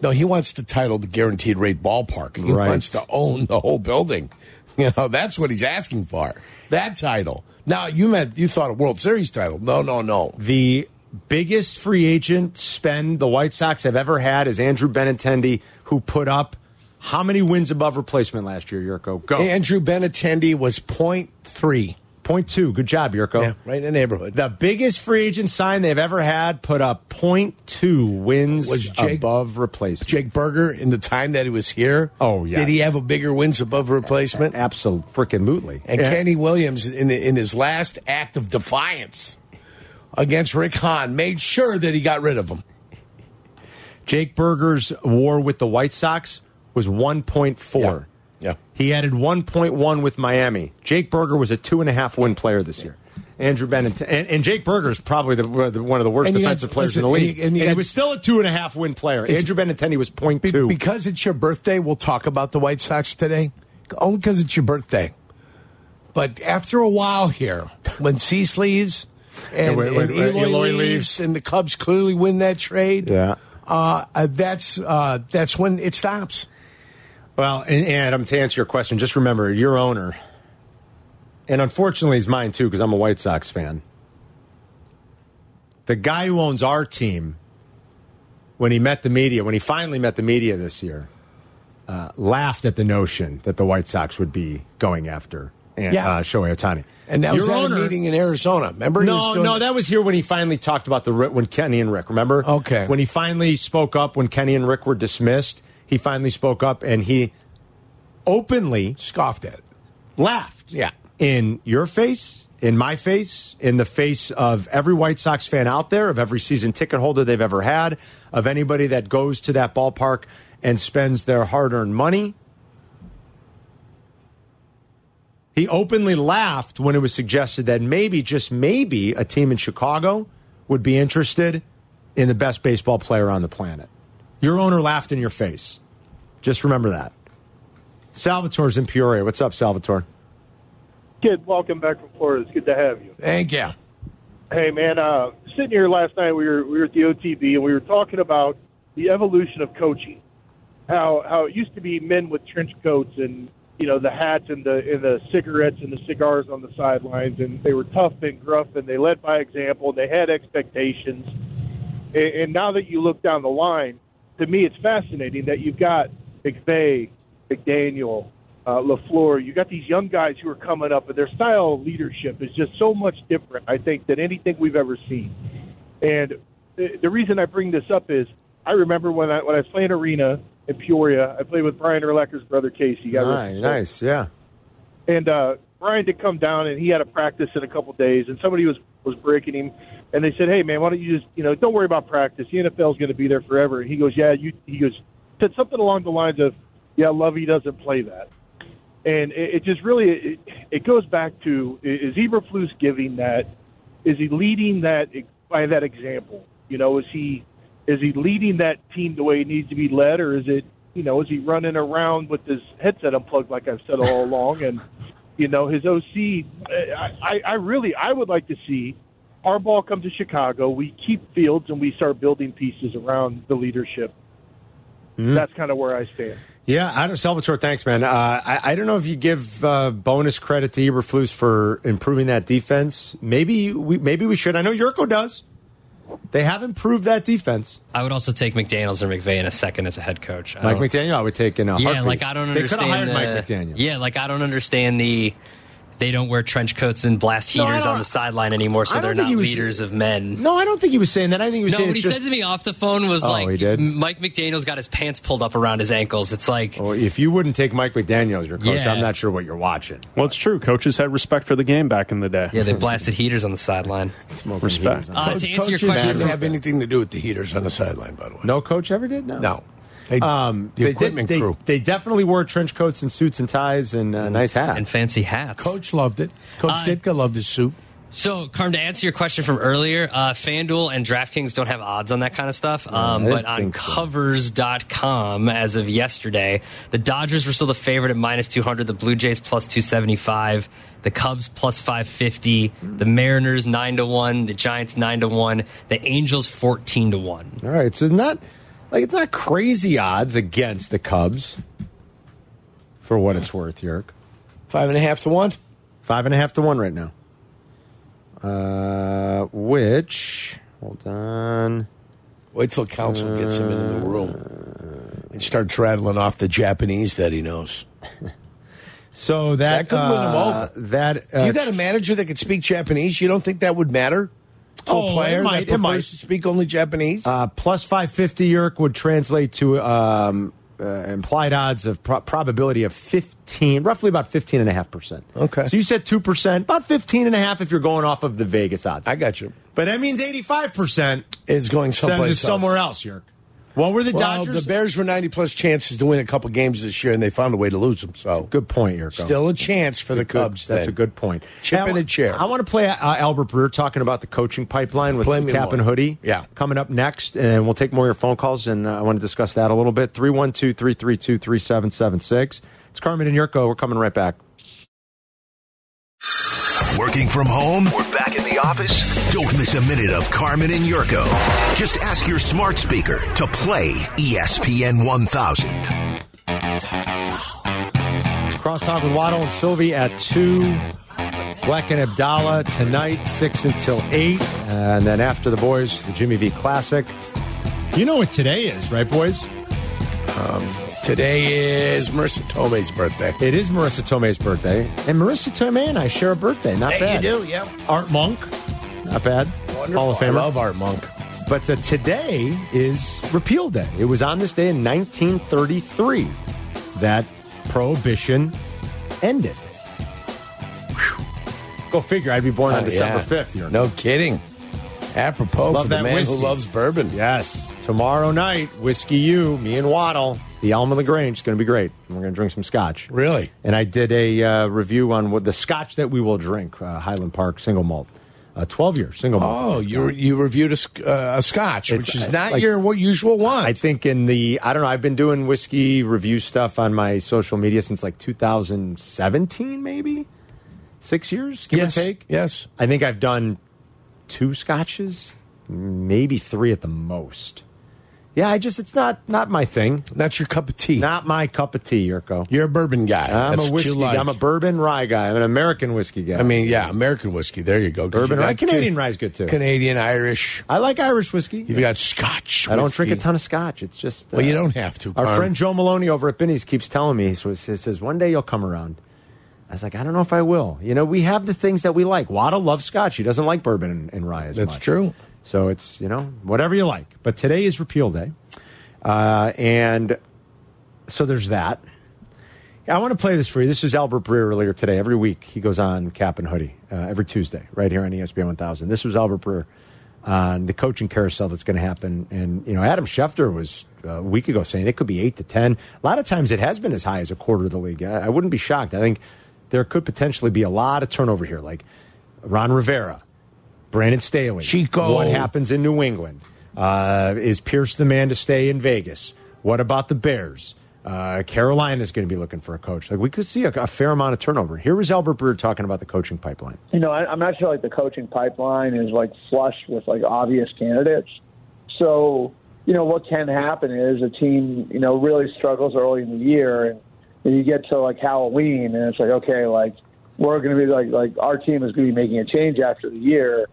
Speaker 4: no, he wants the title, the guaranteed rate ballpark. He
Speaker 3: Right.
Speaker 4: wants to own the whole building. (laughs) You know, that's what he's asking for. That title. Now, you meant you thought a World Series title. No, no, no.
Speaker 3: the biggest free agent spend the White Sox have ever had is Andrew Benintendi, who put up how many wins above replacement last year, Jurko? Go.
Speaker 4: Andrew Benintendi was point three.
Speaker 3: Point two. Good job, Jurko.
Speaker 4: Yeah, right in the neighborhood.
Speaker 3: The biggest free agent sign they've ever had put up point two wins
Speaker 4: Was Jake-
Speaker 3: above replacement.
Speaker 4: Jake Burger, in the time that he was here,
Speaker 3: Oh, yeah.
Speaker 4: did he have a bigger wins above replacement?
Speaker 3: Absolutely, freaking lootly.
Speaker 4: And Kenny Williams, in, the, in his last act of defiance against Rick Hahn, made sure that he got rid of him.
Speaker 3: Jake Burger's war with the White Sox was 1.4.
Speaker 4: Yeah. Yeah.
Speaker 3: He added 1.1 with Miami. Jake Burger was a two and a half win player this year. Andrew Bennett and, and Jake Burger is probably the, the- one of the worst
Speaker 4: And you had-
Speaker 3: defensive players
Speaker 4: listen,
Speaker 3: in the
Speaker 4: and
Speaker 3: league,
Speaker 4: you-
Speaker 3: and,
Speaker 4: and you
Speaker 3: he was still a two and a half win player. Andrew Benintendi was point
Speaker 4: Be-
Speaker 3: two.
Speaker 4: because it's your birthday, we'll talk about the White Sox today. Only because it's your birthday. But after a while here, when Cease leaves and,
Speaker 3: And
Speaker 4: and Eloy,
Speaker 3: Eloy
Speaker 4: leaves,
Speaker 3: leaves.
Speaker 4: and the Cubs clearly win that trade,
Speaker 3: Yeah.
Speaker 4: uh, uh, that's uh, that's when it stops.
Speaker 3: Well, and Adam, to answer your question, just remember your owner, and unfortunately, he's mine too because I'm a White Sox fan. The guy who owns our team, when he met the media, when he finally met the media this year, uh, laughed at the notion that the White Sox would be going after and,
Speaker 4: Yeah.
Speaker 3: uh, Shohei Ohtani.
Speaker 4: And that was
Speaker 3: Your
Speaker 4: at
Speaker 3: owner-
Speaker 4: a meeting in Arizona. Remember?
Speaker 3: No, no, that was here when he finally talked about the when Kenny and Rick. Remember?
Speaker 4: Okay.
Speaker 3: When he finally spoke up when Kenny and Rick were dismissed, he finally spoke up and he openly
Speaker 4: scoffed at it.
Speaker 3: laughed.
Speaker 4: Yeah.
Speaker 3: In your face, in my face, in the face of every White Sox fan out there, of every season ticket holder they've ever had, of anybody that goes to that ballpark and spends their hard earned money. He openly laughed when it was suggested that maybe, just maybe, a team in Chicago would be interested in the best baseball player on the planet. Your owner laughed in your face. Just remember that. Salvatore's in Peoria. What's up, Salvatore?
Speaker 8: Kid, welcome back from Florida. It's good to have you.
Speaker 4: Thank you.
Speaker 8: Hey, man, uh, sitting here last night, we were we were at the OTB and we were talking about the evolution of coaching. How how it used to be men with trench coats and you know the hats and the and the cigarettes and the cigars on the sidelines, and they were tough and gruff and they led by example. And they had expectations, and, and now that you look down the line, to me, it's fascinating that you've got McVay, McDaniel, uh, Lafleur. You got these young guys who are coming up, and their style of leadership is just so much different. I think than anything we've ever seen. And the, the reason I bring this up is I remember when I when I was playing arena in Peoria. I played with Brian Urlacher's brother Casey. You got
Speaker 3: Nice, nice, yeah.
Speaker 8: and uh, Brian did come down, and he had a practice in a couple days, and somebody was was breaking him, and they said, "Hey, man, why don't you just you know don't worry about practice? The NFL's going to be there forever." And he goes, "Yeah, you." He goes said something along the lines of, "Yeah, Lovie doesn't play that," and it, it just really it, it goes back to is Eberflus giving that? Is he leading that by that example? You know, is he is he leading that team the way it needs to be led, or is it you know is he running around with his headset unplugged like I've said all (laughs) along? And you know his OC, I, I, I really I would like to see our ball comes to Chicago, we keep Fields and we start building pieces around the leadership.
Speaker 3: Hmm.
Speaker 8: That's kind of where I stand.
Speaker 3: Yeah, I don't, Salvatore, thanks, man. Uh, I, I don't know if you give uh, bonus credit to Eberflus for improving that defense. Maybe we maybe we should. I know Jurko does. They have improved that defense.
Speaker 5: I would also take McDaniels or McVay in a second as a head coach. I
Speaker 3: Mike McDaniel, I would take in a
Speaker 5: Yeah,
Speaker 3: heartbeat.
Speaker 5: like I don't understand.
Speaker 3: They could have hired
Speaker 5: the,
Speaker 3: Mike McDaniel.
Speaker 5: Yeah, like I don't understand the. They don't wear trench coats and blast heaters
Speaker 3: don't-
Speaker 5: on the sideline anymore, so they're not
Speaker 3: he was-
Speaker 5: leaders of men.
Speaker 3: No, I don't think he was saying that. I think he was
Speaker 5: No,
Speaker 3: saying
Speaker 5: what he
Speaker 3: just,
Speaker 5: said to me off the phone was
Speaker 3: Oh,
Speaker 5: like,
Speaker 3: he did?
Speaker 5: Mike McDaniel's got his pants pulled up around his ankles. It's like,
Speaker 3: Well, if you wouldn't take Mike McDaniel as your coach,
Speaker 5: Yeah.
Speaker 3: I'm not sure what you're watching.
Speaker 6: Well, it's true. Coaches had respect for the game back in the day.
Speaker 5: yeah, they blasted heaters on the sideline. (laughs)
Speaker 6: Respect.
Speaker 5: Uh, to answer your
Speaker 4: Coaches
Speaker 5: question,
Speaker 4: didn't have anything to do with the heaters on the sideline, by the way.
Speaker 3: No coach ever did. No,
Speaker 4: No. They,
Speaker 3: Um,
Speaker 4: the
Speaker 3: they
Speaker 4: equipment
Speaker 3: did, they,
Speaker 4: crew.
Speaker 3: They definitely wore trench coats and suits and ties and uh, nice hats.
Speaker 5: and fancy hats.
Speaker 4: Coach loved it. Coach
Speaker 5: Uh,
Speaker 4: Ditka loved his suit.
Speaker 5: So, Carm, to answer your question from earlier, uh, FanDuel and DraftKings don't have odds on that kind of stuff. Um,
Speaker 3: I
Speaker 5: but on
Speaker 3: think so.
Speaker 5: covers.com, as of yesterday, the Dodgers were still the favorite at minus 200, the Blue Jays plus 275, the Cubs plus 550, the Mariners 9 to 1, the Giants 9 to 1, the Angels 14 to 1.
Speaker 3: All right, so not like it's not crazy odds against the Cubs. For what it's worth, Yerk,
Speaker 4: Five and a half to one.
Speaker 3: five and a half to one right now. Uh, which hold on.
Speaker 4: Wait till Counsell gets him into the room and starts rattling off the Japanese that he knows. (laughs)
Speaker 3: So that
Speaker 4: That could win him
Speaker 3: uh,
Speaker 4: over.
Speaker 3: That uh,
Speaker 4: you got a manager that could speak Japanese, you don't think that would matter to
Speaker 3: Oh,
Speaker 4: a player
Speaker 3: it might,
Speaker 4: that
Speaker 3: it
Speaker 4: prefers
Speaker 3: might.
Speaker 4: to speak only Japanese?
Speaker 3: Uh, plus 550 Yerk would translate to um, uh, implied odds of pro- probability of 15, roughly about 15.5%.
Speaker 4: Okay.
Speaker 3: So you said 2%, about 15.5 if you're going off of the Vegas odds.
Speaker 4: I got you.
Speaker 3: but that means 85%
Speaker 4: Is going
Speaker 3: says
Speaker 4: someplace
Speaker 3: it's somewhere else, Yerk. What were the
Speaker 4: Well,
Speaker 3: Dodgers?
Speaker 4: the Bears were 90 plus chances to win a couple games this year, and they found a way to lose them. So
Speaker 3: Good point, Yerko.
Speaker 4: still a chance for the
Speaker 3: Good-
Speaker 4: Cubs.
Speaker 3: That's
Speaker 4: then.
Speaker 3: a good point.
Speaker 4: Chip
Speaker 3: Hey, I
Speaker 4: in a chair.
Speaker 3: I want to play uh, Albert Breer talking about the coaching pipeline with Cap
Speaker 4: more.
Speaker 3: and Hoodie.
Speaker 4: Yeah.
Speaker 3: Coming up next, and we'll take more of your phone calls, and uh, I want to discuss that a little bit. 312 332 3776. It's Carmen and Jurko. We're coming right back.
Speaker 9: Working from home or back in the office? Don't miss a minute of Carmen and Jurko. Just ask your smart speaker to play ESPN 1000.
Speaker 3: Crosstalk with Waddle and Silvy at 2. Black and Abdallah tonight, 6 until 8. And then after the boys, the Jimmy V Classic. You know what today is, right, boys?
Speaker 4: Um, Today is Marisa Tomei's birthday.
Speaker 3: It is Marisa Tomei's birthday. And Marisa Tomei and I share a birthday. Not bad.
Speaker 4: You do, yeah.
Speaker 3: Art Monk. Not bad. Hall of Famer.
Speaker 4: I
Speaker 3: Famer.
Speaker 4: love Art Monk.
Speaker 3: But uh, today is Repeal Day. It was on this day in 1933 that Prohibition ended. Whew. Go figure. I'd be born on
Speaker 4: Oh,
Speaker 3: December
Speaker 4: yeah.
Speaker 3: 5th. You're
Speaker 4: No kidding. Apropos
Speaker 3: Love
Speaker 4: for the man
Speaker 3: whiskey.
Speaker 4: who loves bourbon.
Speaker 3: Yes. Tomorrow night, Whiskey U, me and Waddle, the Elm of the Grange. is going to be great. We're going to drink some scotch.
Speaker 4: Really?
Speaker 3: And I did a uh, review on what the scotch that we will drink, uh, Highland Park single malt. Uh, 12 year single malt.
Speaker 4: Oh, you you reviewed a, uh, a scotch,
Speaker 3: It's,
Speaker 4: which is not
Speaker 3: like-
Speaker 4: your what usual one.
Speaker 3: I think in the I don't know. I've been doing whiskey review stuff on my social media since like 2017, maybe six years, give
Speaker 4: yes,
Speaker 3: or take.
Speaker 4: yes.
Speaker 3: I think I've done two scotches, maybe three at the most. Yeah, I just it's not not my thing.
Speaker 4: That's your cup of tea.
Speaker 3: Not my cup of tea, Jurko.
Speaker 4: You're a bourbon guy.
Speaker 3: I'm
Speaker 4: That's
Speaker 3: a whiskey.
Speaker 4: like.
Speaker 3: I'm a bourbon rye guy. I'm an American whiskey guy.
Speaker 4: I mean, yeah, American whiskey. There you go.
Speaker 3: bourbon
Speaker 4: you
Speaker 3: rye. Canadian
Speaker 4: Ca-
Speaker 3: rye is good too.
Speaker 4: Canadian, Irish.
Speaker 3: I like Irish whiskey.
Speaker 4: You've got Scotch.
Speaker 3: I don't drink a ton of scotch. It's just uh,
Speaker 4: Well, you don't have to.
Speaker 3: Our
Speaker 4: Carm.
Speaker 3: friend Joe Maloney over at Binny's keeps telling me, he says, he says, one day you'll come around. I was like, I don't know if I will. You know, we have the things that we like. Wada loves scotch. He doesn't like bourbon and, and rye as
Speaker 4: That's
Speaker 3: much.
Speaker 4: true.
Speaker 3: So it's, you know, whatever you like. But today is repeal day. Uh, and so there's that. I want to play this for you. This was Albert Breer earlier today. Every week he goes on Cap and Hoodie, uh, every Tuesday, right here on ESPN 1000. This was Albert Breer on the coaching carousel that's going to happen. And, you know, Adam Schefter was uh, a week ago saying it could be 8 to 10. A lot of times it has been as high as a quarter of the league. I, I wouldn't be shocked. I think there could potentially be a lot of turnover here, like Ron Rivera, Brandon Staley.
Speaker 4: Chico.
Speaker 3: What happens in New England? Uh, is Pierce the man to stay in Vegas? What about the Bears? Uh, Carolina is going to be looking for a coach. Like we could see a, a fair amount of turnover. Here was Albert Breer talking about the coaching pipeline.
Speaker 10: you know, I, I'm not sure like the coaching pipeline is like flush with like obvious candidates. So, you know, what can happen is a team, you know, really struggles early in the year and, and you get to like Halloween and it's like, okay, like we're going to be like, like our team is going to be making a change after the year.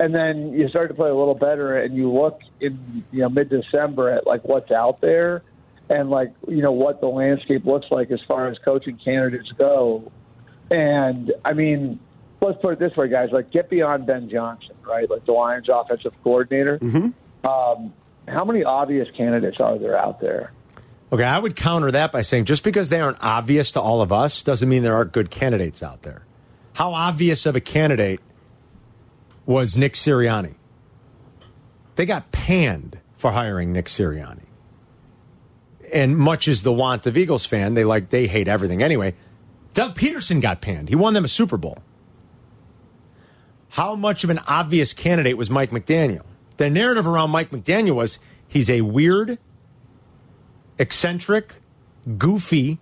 Speaker 10: And then you start to play a little better and you look in, you know, mid December at like what's out there and like, you know, what the landscape looks like as far as coaching candidates go. And I mean, let's put it this way, guys. Like, get beyond Ben Johnson, right? Like the Lions' offensive coordinator. Um, how many obvious candidates are there out there?
Speaker 3: Okay, I would counter that by saying just because they aren't obvious to all of us doesn't mean there aren't good candidates out there. How obvious of a candidate was Nick Sirianni? They got panned for hiring Nick Sirianni. And much as the want of Eagles fan, they like they hate everything anyway. Doug Pederson got panned. He won them a Super Bowl. How much of an obvious candidate was Mike McDaniel? The narrative around Mike McDaniel was he's a weird, eccentric, goofy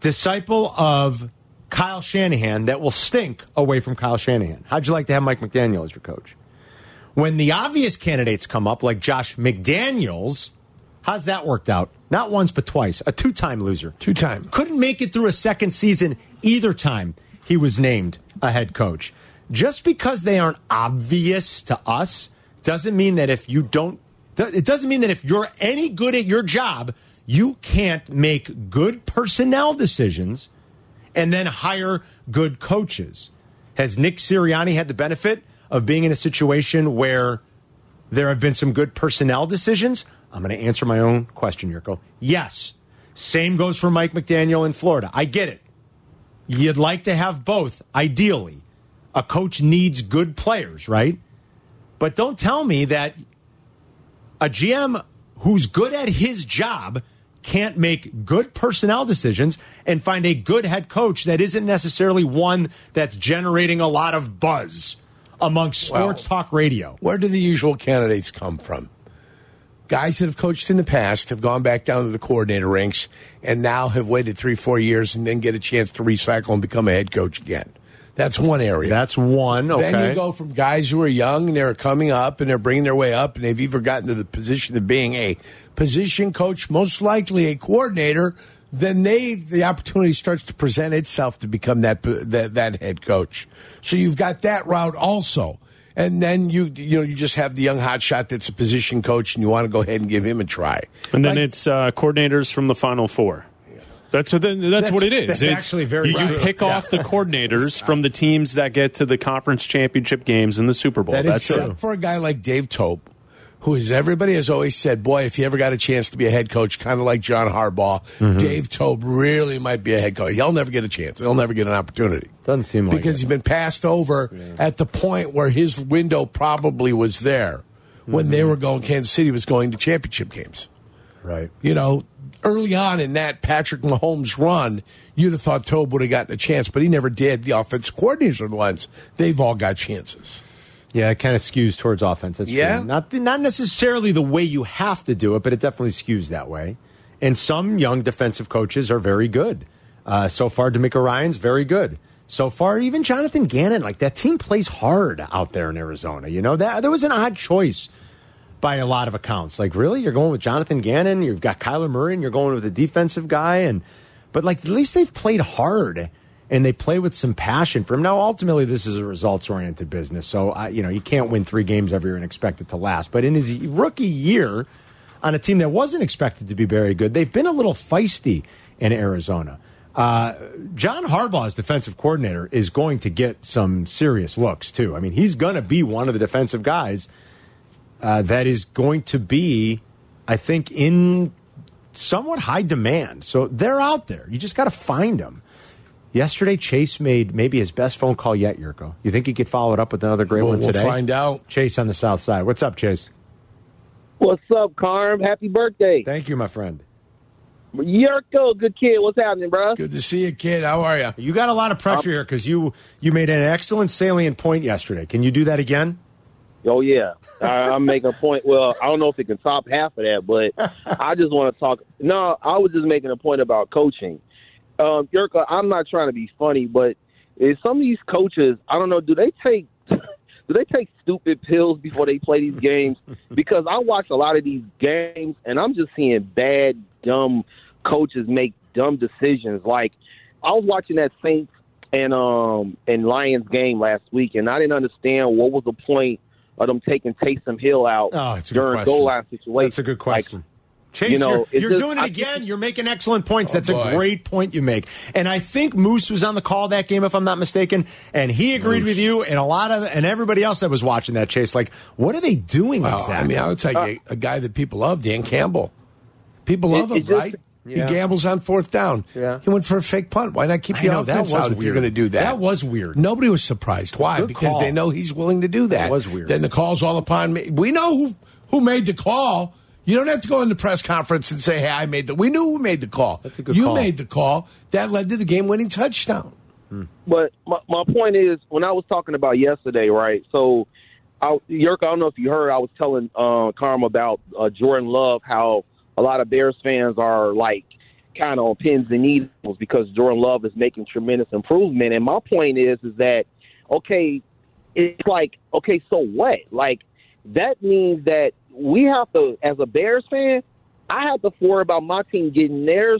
Speaker 3: disciple of Kyle Shanahan that will stink away from Kyle Shanahan. How'd you like to have Mike McDaniel as your coach? When the obvious candidates come up, like Josh McDaniels, how's that worked out? Not once, but twice. A two time loser.
Speaker 4: Two time.
Speaker 3: Couldn't make it through a second season either time he was named a head coach. Just because they aren't obvious to us doesn't mean that if you don't, it doesn't mean that if you're any good at your job, you can't make good personnel decisions and then hire good coaches. Has Nick Sirianni had the benefit of being in a situation where there have been some good personnel decisions? I'm going to answer my own question, Jurko. Yes. Same goes for Mike McDaniel in Florida. I get it. You'd like to have both, ideally. A coach needs good players, right? But don't tell me that a GM who's good at his job can't make good personnel decisions and find a good head coach that isn't necessarily one that's generating a lot of buzz amongst sports
Speaker 4: Well,
Speaker 3: talk radio.
Speaker 4: Where do the usual candidates come from? Guys that have coached in the past have gone back down to the coordinator ranks and now have waited three, four years and then get a chance to recycle and become a head coach again. That's one area.
Speaker 3: That's one. Okay.
Speaker 4: Then you go from guys who are young and they're coming up and they're bringing their way up and they've either gotten to the position of being a position coach, most likely a coordinator. Then they the opportunity starts to present itself to become that that, that head coach. So you've got that route also. And then you you know you just have the young hotshot that's a position coach, and you want to go ahead and give him a try.
Speaker 6: And then
Speaker 4: Like-
Speaker 6: it's uh, coordinators from the Final Four. That's what that's,
Speaker 3: That's-
Speaker 6: what it is.
Speaker 3: that's
Speaker 6: It's-
Speaker 3: actually very
Speaker 6: you, you pick off the coordinators from the teams that get to the conference championship games and the Super Bowl.
Speaker 3: That is
Speaker 6: That's
Speaker 3: true.
Speaker 6: it.
Speaker 4: Except for a guy like Dave Toub, who is everybody has always said, boy, if he ever got a chance to be a head coach, kind of like John Harbaugh,
Speaker 3: Mm-hmm.
Speaker 4: Dave Toub really might be a head coach. He'll never get a chance. He'll never get an opportunity.
Speaker 3: Doesn't seem like
Speaker 4: because
Speaker 3: it.
Speaker 4: he's been passed over at the point where his window probably was there when
Speaker 3: Mm-hmm.
Speaker 4: they were going. Kansas City was going to championship games.
Speaker 3: Right.
Speaker 4: You know, early on in that Patrick Mahomes run, you'd have thought Toub would have gotten a chance, but he never did. The offensive coordinators are the ones; they've all got chances.
Speaker 3: Yeah, it kind of skews towards offense. That's
Speaker 4: Yeah?
Speaker 3: true. Not not necessarily the way you have to do it, but it definitely skews that way. And some young defensive coaches are very good. Uh, so far, DeMeco Ryans very good. So far, even Jonathan Gannon, like that team plays hard out there in Arizona. You know that there was an odd choice by a lot of accounts. Like, really, you're going with Jonathan Gannon? You've got Kyler Murray, and you're going with a defensive guy, and but like at least they've played hard and they play with some passion for him. Now, ultimately, this is a results oriented business, so I, you know you can't win three games every year and expect it to last. But in his rookie year, on a team that wasn't expected to be very good, they've been a little feisty in Arizona. Uh, John Harbaugh's defensive coordinator is going to get some serious looks too. I mean, he's going to be one of the defensive guys uh, that is going to be, I think, in somewhat high demand. So they're out there. You just got to find them. Yesterday, Chase made maybe his best phone call yet, Jurko. You think he could follow it up with another great
Speaker 4: We'll-
Speaker 3: one
Speaker 4: we'll
Speaker 3: today?
Speaker 4: find out.
Speaker 3: Chase on the south side. What's up, Chase?
Speaker 11: What's up, Carm? Happy birthday.
Speaker 3: Thank you, my friend.
Speaker 11: Jurko, good kid. What's happening, bro?
Speaker 4: Good to see you, kid. How are you?
Speaker 3: You got a lot of pressure here because you you made an excellent salient point yesterday. Can you do that again?
Speaker 11: Oh yeah, I, I'm making a point. Well, I don't know if it can top half of that, but (laughs) I just want to talk. No, I was just making a point about coaching. Um, Jurko, I'm not trying to be funny, but is some of these coaches, I don't know, do they take (laughs) do they take stupid pills before they play these games? (laughs) Because I watch a lot of these games, and I'm just seeing bad, dumb coaches make dumb decisions. Like I was watching that Saints and um and Lions game last week, and I didn't understand what was the point of them taking Taysom Hill out
Speaker 3: Oh, it's a good
Speaker 11: during
Speaker 3: question.
Speaker 11: goal line situation.
Speaker 3: That's a good question. Chase,
Speaker 11: you know,
Speaker 3: you're, you're
Speaker 11: just-
Speaker 3: doing it
Speaker 11: I-
Speaker 3: again. You're making excellent points. Oh, that's a great point you make. And I think Moose was on the call that game, if I'm not mistaken, and he agreed with you and a lot of and everybody else that was watching that chase. Like, what are they doing oh,
Speaker 4: Well,
Speaker 3: exactly?
Speaker 4: I mean, I would tell you uh, a guy that people love, Dan Campbell. People love
Speaker 11: It-
Speaker 4: him,
Speaker 11: it just-
Speaker 4: right?
Speaker 3: Yeah.
Speaker 4: He gambles on fourth down.
Speaker 3: Yeah.
Speaker 4: He went for a fake punt. Why not keep
Speaker 3: I
Speaker 4: the
Speaker 3: know, that
Speaker 4: offense
Speaker 3: was
Speaker 4: out if you're
Speaker 3: weird.
Speaker 4: going to do that?
Speaker 3: That was weird.
Speaker 4: Nobody was surprised. Why?
Speaker 3: Good
Speaker 4: because
Speaker 3: call.
Speaker 4: they know he's willing to do that.
Speaker 3: That was weird.
Speaker 4: Then the call's all upon me. We know who who made the call. You don't have to go in the press conference and say, "Hey, I made the." We knew who made the call.
Speaker 3: That's a good
Speaker 4: You
Speaker 3: call.
Speaker 4: made the call that led to the game-winning touchdown.
Speaker 11: But my, my point is, when I was talking about yesterday, right? So, I, Yerk, I don't know if you heard, I was telling uh, Carm about uh, Jordan Love, how a lot of Bears fans are like kind of on pins and needles because Jordan Love is making tremendous improvement. And my point is, is that okay, it's like okay, so what? Like that means that we have to, as a Bears fan, I have to worry about my team getting their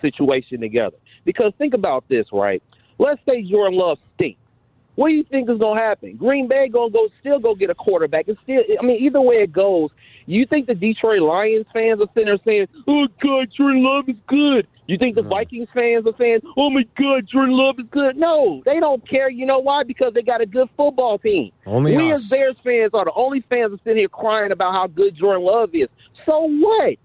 Speaker 11: situation together. Because think about this, right? Let's say Jordan Love stinks. What do you think is going to happen? Green Bay going to go still go get a quarterback. It's still, I mean, either way it goes, you think the Detroit Lions fans are sitting there saying, "Oh God, Jordan Love is good"? You think the Vikings fans are saying, "Oh my God, Jordan Love is good"? No, they don't care. You know why? Because they got a good football team.
Speaker 3: Only
Speaker 11: we
Speaker 3: us.
Speaker 11: as Bears fans are the only fans that sitting here crying about how good Jordan Love is. So what?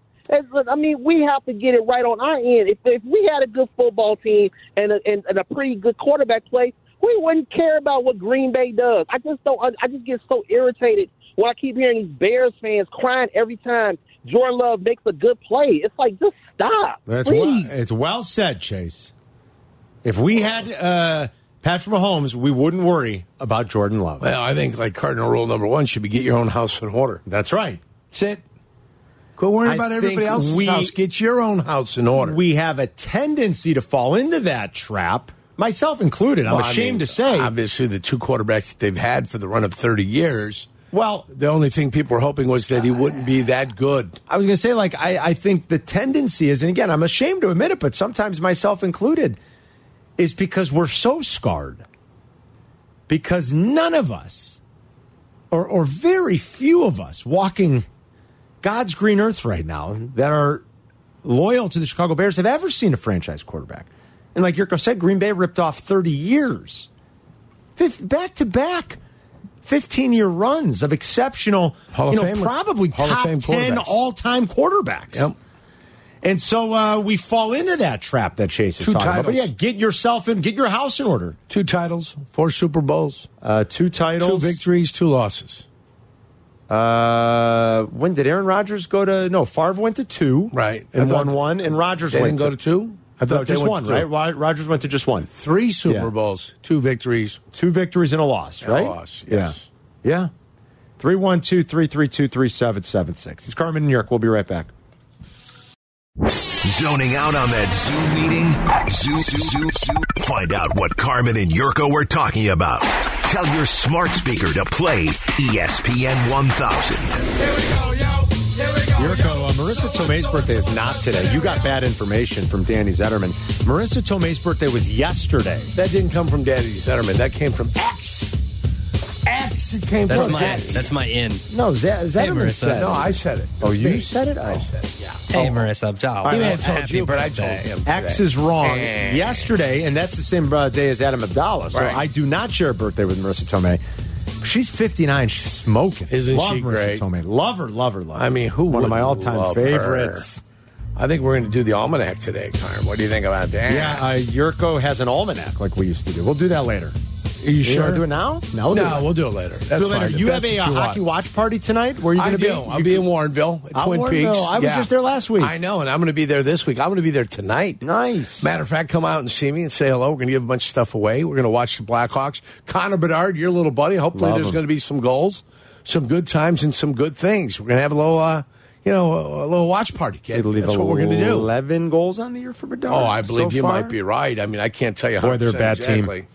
Speaker 11: I mean, we have to get it right on our end. If, if we had a good football team and a, and, and a pretty good quarterback play, we wouldn't care about what Green Bay does. I just don't. I just get so irritated when I keep hearing these Bears fans crying every time Jordan Love makes a good play. It's like just stop,
Speaker 3: That's well, it's well said, Chase. If we had uh, Patrick Mahomes, we wouldn't worry about Jordan Love.
Speaker 4: Well, I think like cardinal rule number one should be get your own house in order.
Speaker 3: That's right.
Speaker 4: That's it. Quit worrying
Speaker 3: I
Speaker 4: about everybody else's
Speaker 3: we-
Speaker 4: house. Get your own house in order.
Speaker 3: We have a tendency to fall into that trap, myself included. I'm
Speaker 4: Well, I
Speaker 3: ashamed
Speaker 4: mean,
Speaker 3: to say.
Speaker 4: Obviously, the two quarterbacks that they've had for the run of 30 years,
Speaker 3: well,
Speaker 4: the only thing people were hoping was that he wouldn't be that good.
Speaker 3: I was going to say, like, I, I think the tendency is, and again, I'm ashamed to admit it, but sometimes myself included, is because we're so scarred. Because none of us, or, or very few of us, walking God's green earth right now that are loyal to the Chicago Bears have ever seen a franchise quarterback. And like Jurko said, Green Bay ripped off 30 years, Fif- back to back. 15 year runs of exceptional,
Speaker 4: Hall
Speaker 3: you know,
Speaker 4: Fame-
Speaker 3: probably
Speaker 4: Hall
Speaker 3: top
Speaker 4: Fame
Speaker 3: 10 all time quarterbacks.
Speaker 4: Yep.
Speaker 3: And so uh, we fall into that trap that Chase is
Speaker 4: Two
Speaker 3: talking about. But yeah, get yourself in, get your house in order.
Speaker 4: Two titles, four Super Bowls,
Speaker 3: Uh, two titles.
Speaker 4: two victories, two losses.
Speaker 3: Uh, when did Aaron Rodgers go to? No, Favre went to two,
Speaker 4: Right.
Speaker 3: and won one, and Rodgers went
Speaker 4: didn't go to two? I thought they
Speaker 3: just one, right? Rod- Rodgers went to just one.
Speaker 4: Three Super
Speaker 3: Yeah.
Speaker 4: Bowls, two victories.
Speaker 3: Two victories and a loss,
Speaker 4: And a
Speaker 3: right?
Speaker 4: loss, yes.
Speaker 3: Yeah. Yeah. 312 332 3776. It's Carmen in New York. We'll be right back.
Speaker 9: Zoning out on that Zoom meeting? Zoom, Zoom, Zoom. Find out what Carmen and Jurko were talking about. Tell your smart speaker to play ESPN 1000.
Speaker 3: Jurko, uh, Marisa Tomei's birthday is not today. You got bad information from Danny Zetterman. Marisa Tomei's birthday was yesterday.
Speaker 4: That didn't come from Danny Zetterman. That came from X. X. It came
Speaker 5: That's
Speaker 4: from
Speaker 5: my
Speaker 4: X.
Speaker 5: that's my in.
Speaker 3: No, Z- Zetterman
Speaker 5: Marisa.
Speaker 3: said
Speaker 4: no. I said it.
Speaker 3: Oh, you
Speaker 4: Me.
Speaker 3: said it?
Speaker 4: I
Speaker 3: Oh.
Speaker 4: said it. Yeah.
Speaker 5: Hey, Marisa, ciao.
Speaker 4: He may told
Speaker 5: Happy
Speaker 4: you, but I told
Speaker 5: birthday.
Speaker 4: him.
Speaker 3: X is wrong. Yesterday, and that's the same uh, day as Adam Abdallah. So
Speaker 4: Right.
Speaker 3: I do not share a birthday with Marisa Tomei. She's 59. She's smoking.
Speaker 4: Isn't
Speaker 3: love
Speaker 4: she
Speaker 3: Marisa
Speaker 4: great?
Speaker 3: Tomei. Love her, love her, love her.
Speaker 4: I mean, who
Speaker 3: One of my all time favorites.
Speaker 4: I think we're going to do the almanac today, Carm. What do you think about that?
Speaker 3: Yeah, uh, Jurko has an almanac like we used to do. We'll do that later.
Speaker 4: Are you sure?
Speaker 3: do it now? No, we'll do
Speaker 4: no,
Speaker 3: it.
Speaker 4: we'll do it later. That's
Speaker 3: Do it later.
Speaker 4: fine.
Speaker 3: You have a,
Speaker 4: what
Speaker 3: uh, hockey watch party tonight? Where are you going to be?
Speaker 4: I'll be in Warrenville at Twin
Speaker 3: Warrenville.
Speaker 4: Peaks.
Speaker 3: I was just there last week.
Speaker 4: I know, and I'm going to be there this week. I'm going to be there tonight.
Speaker 3: Nice.
Speaker 4: Matter of fact, come out and see me and say hello. We're going to give a bunch of stuff away. We're going to watch the Blackhawks. Connor Bedard, your little buddy. Hopefully,
Speaker 3: Love
Speaker 4: there's
Speaker 3: him.
Speaker 4: going to be some goals. some good times and some good things. We're going to have a little, uh, you know, a, a little watch party, kid. That's what we're going to do.
Speaker 3: Eleven goals on the year for Bedard.
Speaker 4: Oh, I believe
Speaker 3: so
Speaker 4: you
Speaker 3: far?
Speaker 4: might be right. I mean, I can't tell you.
Speaker 3: Boy, they're a
Speaker 4: 100%
Speaker 3: bad team.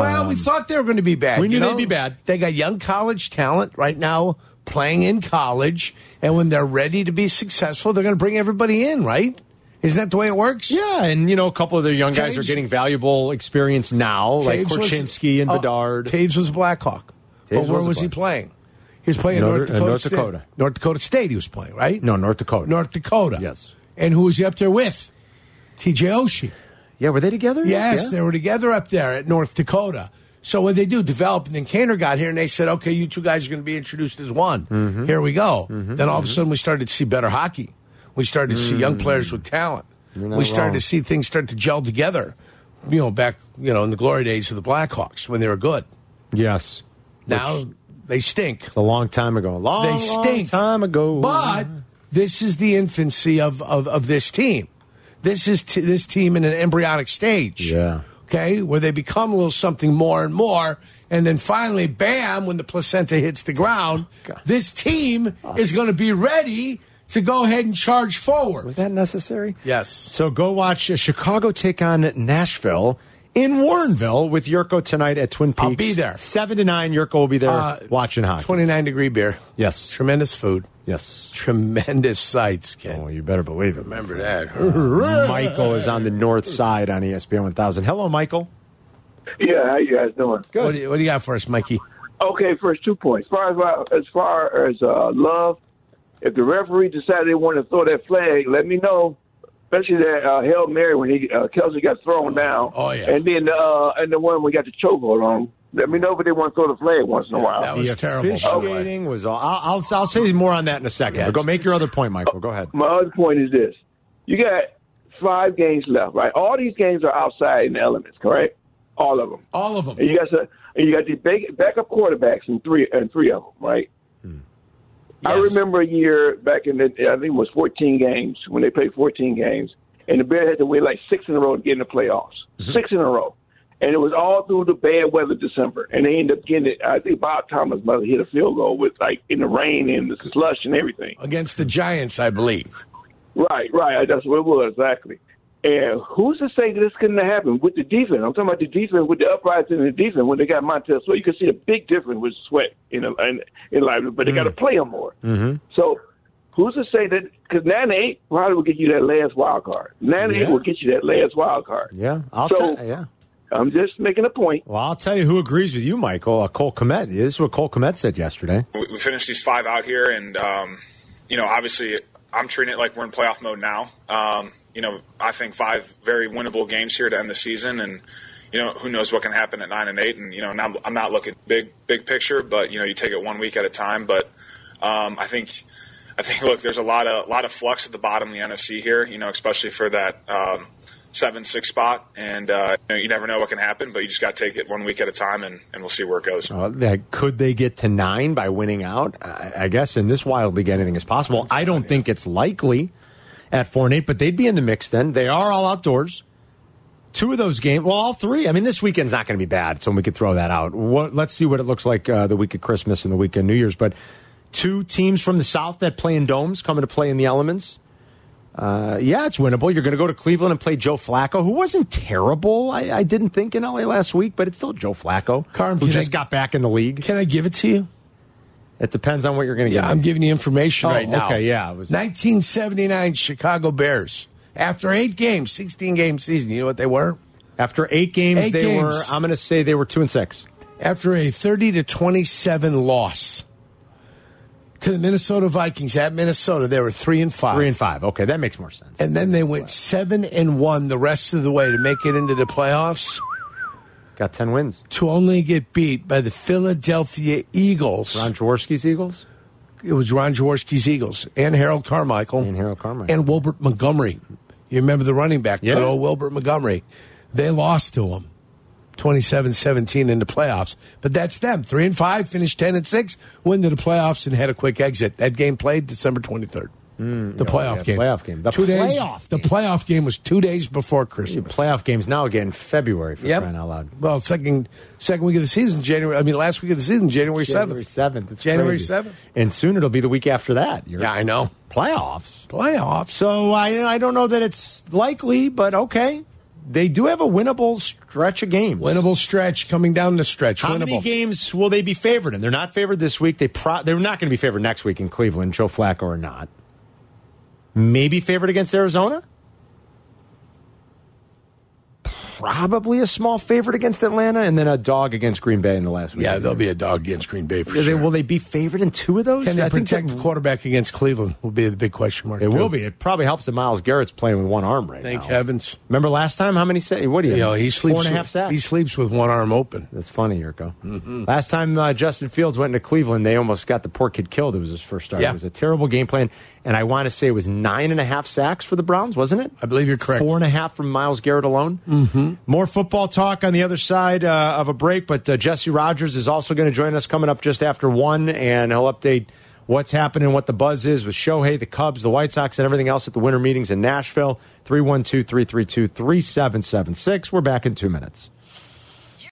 Speaker 4: Well, we thought they were going to be bad.
Speaker 3: we knew
Speaker 4: you know?
Speaker 3: they'd be bad.
Speaker 4: They got young college talent right now playing in college, and when they're ready to be successful, they're going to bring everybody in, right? Isn't that the way it works?
Speaker 3: Yeah, and you know, a couple of their young guys are getting valuable experience now, like
Speaker 4: Toews was-
Speaker 3: Korchinski and
Speaker 4: uh,
Speaker 3: Bedard.
Speaker 4: Toews was a Blackhawk. but where
Speaker 3: was
Speaker 4: was he playing? He was playing in
Speaker 3: North-
Speaker 4: North
Speaker 3: uh,
Speaker 4: Dakota. State.
Speaker 3: Dakota.
Speaker 4: North Dakota State. He was playing, right?
Speaker 3: no, North Dakota.
Speaker 4: North Dakota.
Speaker 3: Yes.
Speaker 4: And who was he up there with? T.J. Oshie.
Speaker 3: Yeah, were they together?
Speaker 4: Yes,
Speaker 3: Yeah.
Speaker 4: they were together up there at North Dakota. So what they do, develop, and then Kaner got here, and they said, "Okay, you two guys are going to be introduced as one.
Speaker 3: Mm-hmm.
Speaker 4: Here we go." Then all of a sudden, we started to see better hockey. We started to see young players with talent.
Speaker 3: Mm.
Speaker 4: We started
Speaker 3: wrong.
Speaker 4: to see things start to gel together. You know, back you know in the glory days of the Blackhawks when they were good.
Speaker 3: Yes.
Speaker 4: Now they stink.
Speaker 3: It's a long time ago. Long,
Speaker 4: They
Speaker 3: long time ago.
Speaker 4: But this is the infancy of, of, of this team. This is t- this team in an embryonic stage.
Speaker 3: Yeah.
Speaker 4: Okay, where they become a little something more and more, and then finally, bam! When the placenta hits the ground, this team is going to be ready to go ahead and charge forward.
Speaker 3: was that necessary?
Speaker 4: Yes.
Speaker 3: So go watch Chicago take on Nashville in Warrenville with Jurko tonight at Twin Peaks.
Speaker 4: I'll be there.
Speaker 3: Seven to nine. Jurko will be there
Speaker 4: Uh,
Speaker 3: watching hockey.
Speaker 4: Twenty nine degree beer.
Speaker 3: Yes.
Speaker 4: Tremendous food.
Speaker 3: Yes.
Speaker 4: Tremendous sights, kid.
Speaker 3: Oh, you better believe it.
Speaker 4: Remember that.
Speaker 3: Michael is on the north side on ESPN 1000. Hello, Michael.
Speaker 10: Yeah, how you guys doing?
Speaker 3: Good.
Speaker 4: What do, you, what do you got for us, Mikey?
Speaker 10: Okay, first two points. As far as as far as uh, love, if the referee decided they want to throw that flag, let me know. Especially that uh, hail mary when he uh, Kelsey got thrown down.
Speaker 4: Oh, yeah.
Speaker 10: And then uh, and the one we got the chokehold on. Let me know if they want to throw the flag once in a while.
Speaker 4: that was
Speaker 3: the
Speaker 4: terrible, by
Speaker 3: officiating was all. I'll, I'll, I'll say more on that in a second.
Speaker 4: Yeah,
Speaker 3: but go make your other point, Michael. Go ahead.
Speaker 10: My other point is this: you got five games left, right? All these games are outside in the elements, correct? All of them.
Speaker 4: All of them.
Speaker 10: And you got the and you got the back, backup quarterbacks in three and three of them, right? Hmm. I
Speaker 4: Yes.
Speaker 10: remember a year back in the I think it was 14 games when they played 14 games, and the Bears had to win like six in a row to get in the playoffs, mm-hmm. six in a row, and it was all through the bad weather December, and they ended up getting it. I think Bob Thomas must hit a field goal with like in the rain and the slush and everything.
Speaker 4: Against the Giants, I believe.
Speaker 10: Right, right. That's what it was exactly. And who's to say this couldn't have happened with the defense? I'm talking about the defense with the uprights in the defense when they got Montez Sweat. You can see a big difference with Sweat in a, in, in life, but they got to play him more. Mm-hmm. So who's to say that? Because nine eight probably will get you that last wild card. Nine
Speaker 3: Yeah.
Speaker 10: eight will get you that last wild card.
Speaker 3: Yeah, I'll
Speaker 10: So-
Speaker 3: tell. Yeah.
Speaker 10: I'm just making a point.
Speaker 3: Well, I'll tell you who agrees with you, Michael. Uh, Cole Kmet. This is what Cole Kmet said yesterday.
Speaker 12: we, we finished these five out here, and um, you know, obviously, I'm treating it like we're in playoff mode now. Um, you know, I think five very winnable games here to end the season, and you know, who knows what can happen at nine and eight. And you know, now I'm not looking big, big picture, but you know, you take it one week at a time. But um, I think, I think, look, there's a lot of lot of flux at the bottom of the NFC here. You know, especially for that. Um, Seven six spot, and uh, you, know, you never know what can happen, but you just got to take it one week at a time, and, and we'll see where it goes.
Speaker 3: Uh, could they get to nine by winning out? I, I guess in this wild league, anything is possible. I don't think it's likely at four and eight, but they'd be in the mix then. They are all outdoors. Two of those games, well, all three. I mean, this weekend's not going to be bad, so we could throw that out. What, let's see what it looks like uh, the week of Christmas and the week of New Year's. But two teams from the South that play in domes coming to play in the elements. Uh, yeah, it's winnable. You're going to go to Cleveland and play Joe Flacco, who wasn't terrible. I, I didn't think in LA last week, but it's still Joe Flacco,
Speaker 4: Carm,
Speaker 3: who just
Speaker 4: I-
Speaker 3: got back in the league.
Speaker 4: Can I give it to you?
Speaker 3: It depends on what you're going to
Speaker 4: Yeah,
Speaker 3: get.
Speaker 4: I'm giving you information
Speaker 3: Oh,
Speaker 4: right now.
Speaker 3: okay, yeah, was-
Speaker 4: 1979 Chicago Bears. After eight games, 16 game season, you know what they were?
Speaker 3: After eight games,
Speaker 4: Eight
Speaker 3: they
Speaker 4: games.
Speaker 3: were. I'm going to say they were two and six.
Speaker 4: After a 30 to 27 loss to the Minnesota Vikings at Minnesota, they were three and five.
Speaker 3: Three and five. Okay, that makes more sense.
Speaker 4: and then they went seven and one the rest of the way to make it into the playoffs
Speaker 3: Got ten wins.
Speaker 4: to only get beat by the Philadelphia Eagles.
Speaker 3: Ron Jaworski's Eagles.
Speaker 4: it was Ron Jaworski's Eagles and Harold Carmichael
Speaker 3: And Harold Carmichael.
Speaker 4: and Wilbert Montgomery. You remember the running back,
Speaker 3: Yeah.
Speaker 4: good old Wilbert Montgomery. They lost to him 27-17 in the playoffs. But that's them. 3 and 5 finished 10 and 6, went to the playoffs and had a quick exit. That game played December 23rd. Mm, the
Speaker 3: oh,
Speaker 4: playoff
Speaker 3: yeah,
Speaker 4: game.
Speaker 3: playoff game. The
Speaker 4: two days.
Speaker 3: playoff
Speaker 4: The playoff game was two days before Christmas.
Speaker 3: Playoff games now again in February for
Speaker 4: Yep.
Speaker 3: crying out loud.
Speaker 4: Well, second second week of the season, January. I mean, last week of the season, January
Speaker 3: January
Speaker 4: seventh.
Speaker 3: 7th.
Speaker 4: January 7th.
Speaker 3: And soon it'll be the week after that. You're
Speaker 4: Yeah, I know.
Speaker 3: playoffs.
Speaker 4: Playoffs.
Speaker 3: So I I don't know that it's likely, but okay. They do have a winnable stretch of games.
Speaker 4: Winnable stretch coming down the stretch.
Speaker 3: How
Speaker 4: Winnable.
Speaker 3: many games will they be favored in? They're not favored this week. They pro- they're not going to be favored next week in Cleveland, Joe Flacco or not. Maybe favored against Arizona. Probably a small favorite against Atlanta, and then a dog against Green Bay in the last week.
Speaker 4: Yeah, there'll be a dog against Green Bay for
Speaker 3: Are they-
Speaker 4: sure.
Speaker 3: will they be favored in two of those?
Speaker 4: Can they
Speaker 3: I think
Speaker 4: protect
Speaker 3: that-
Speaker 4: the quarterback against Cleveland? Will be the big question mark.
Speaker 3: It
Speaker 4: too.
Speaker 3: will be. It probably helps that Myles Garrett's playing with one arm right now.
Speaker 4: Thank
Speaker 3: now.
Speaker 4: heavens.
Speaker 3: Remember last time? How many? Sa- what do you?
Speaker 4: You know, he sleeps
Speaker 3: four and a
Speaker 4: with-
Speaker 3: sacks.
Speaker 4: He sleeps with one arm open.
Speaker 3: That's funny, Jurko.
Speaker 4: Mm-hmm.
Speaker 3: Last time uh, Justin Fields went into Cleveland, they almost got the poor kid killed. It was his first start.
Speaker 4: Yeah.
Speaker 3: It was a terrible game plan, and I want to say it was nine and a half sacks for the Browns, wasn't it?
Speaker 4: I believe you're correct.
Speaker 3: Four and a half from Myles Garrett alone. Mm-hmm. More football talk on the other side uh, of a break, but uh, Jesse Rogers is also going to join us coming up just after one, and he'll update what's happening, what the buzz is with Shohei, the Cubs, the White Sox, and everything else at the winter meetings in Nashville. 312 332 3776. We're back in two minutes.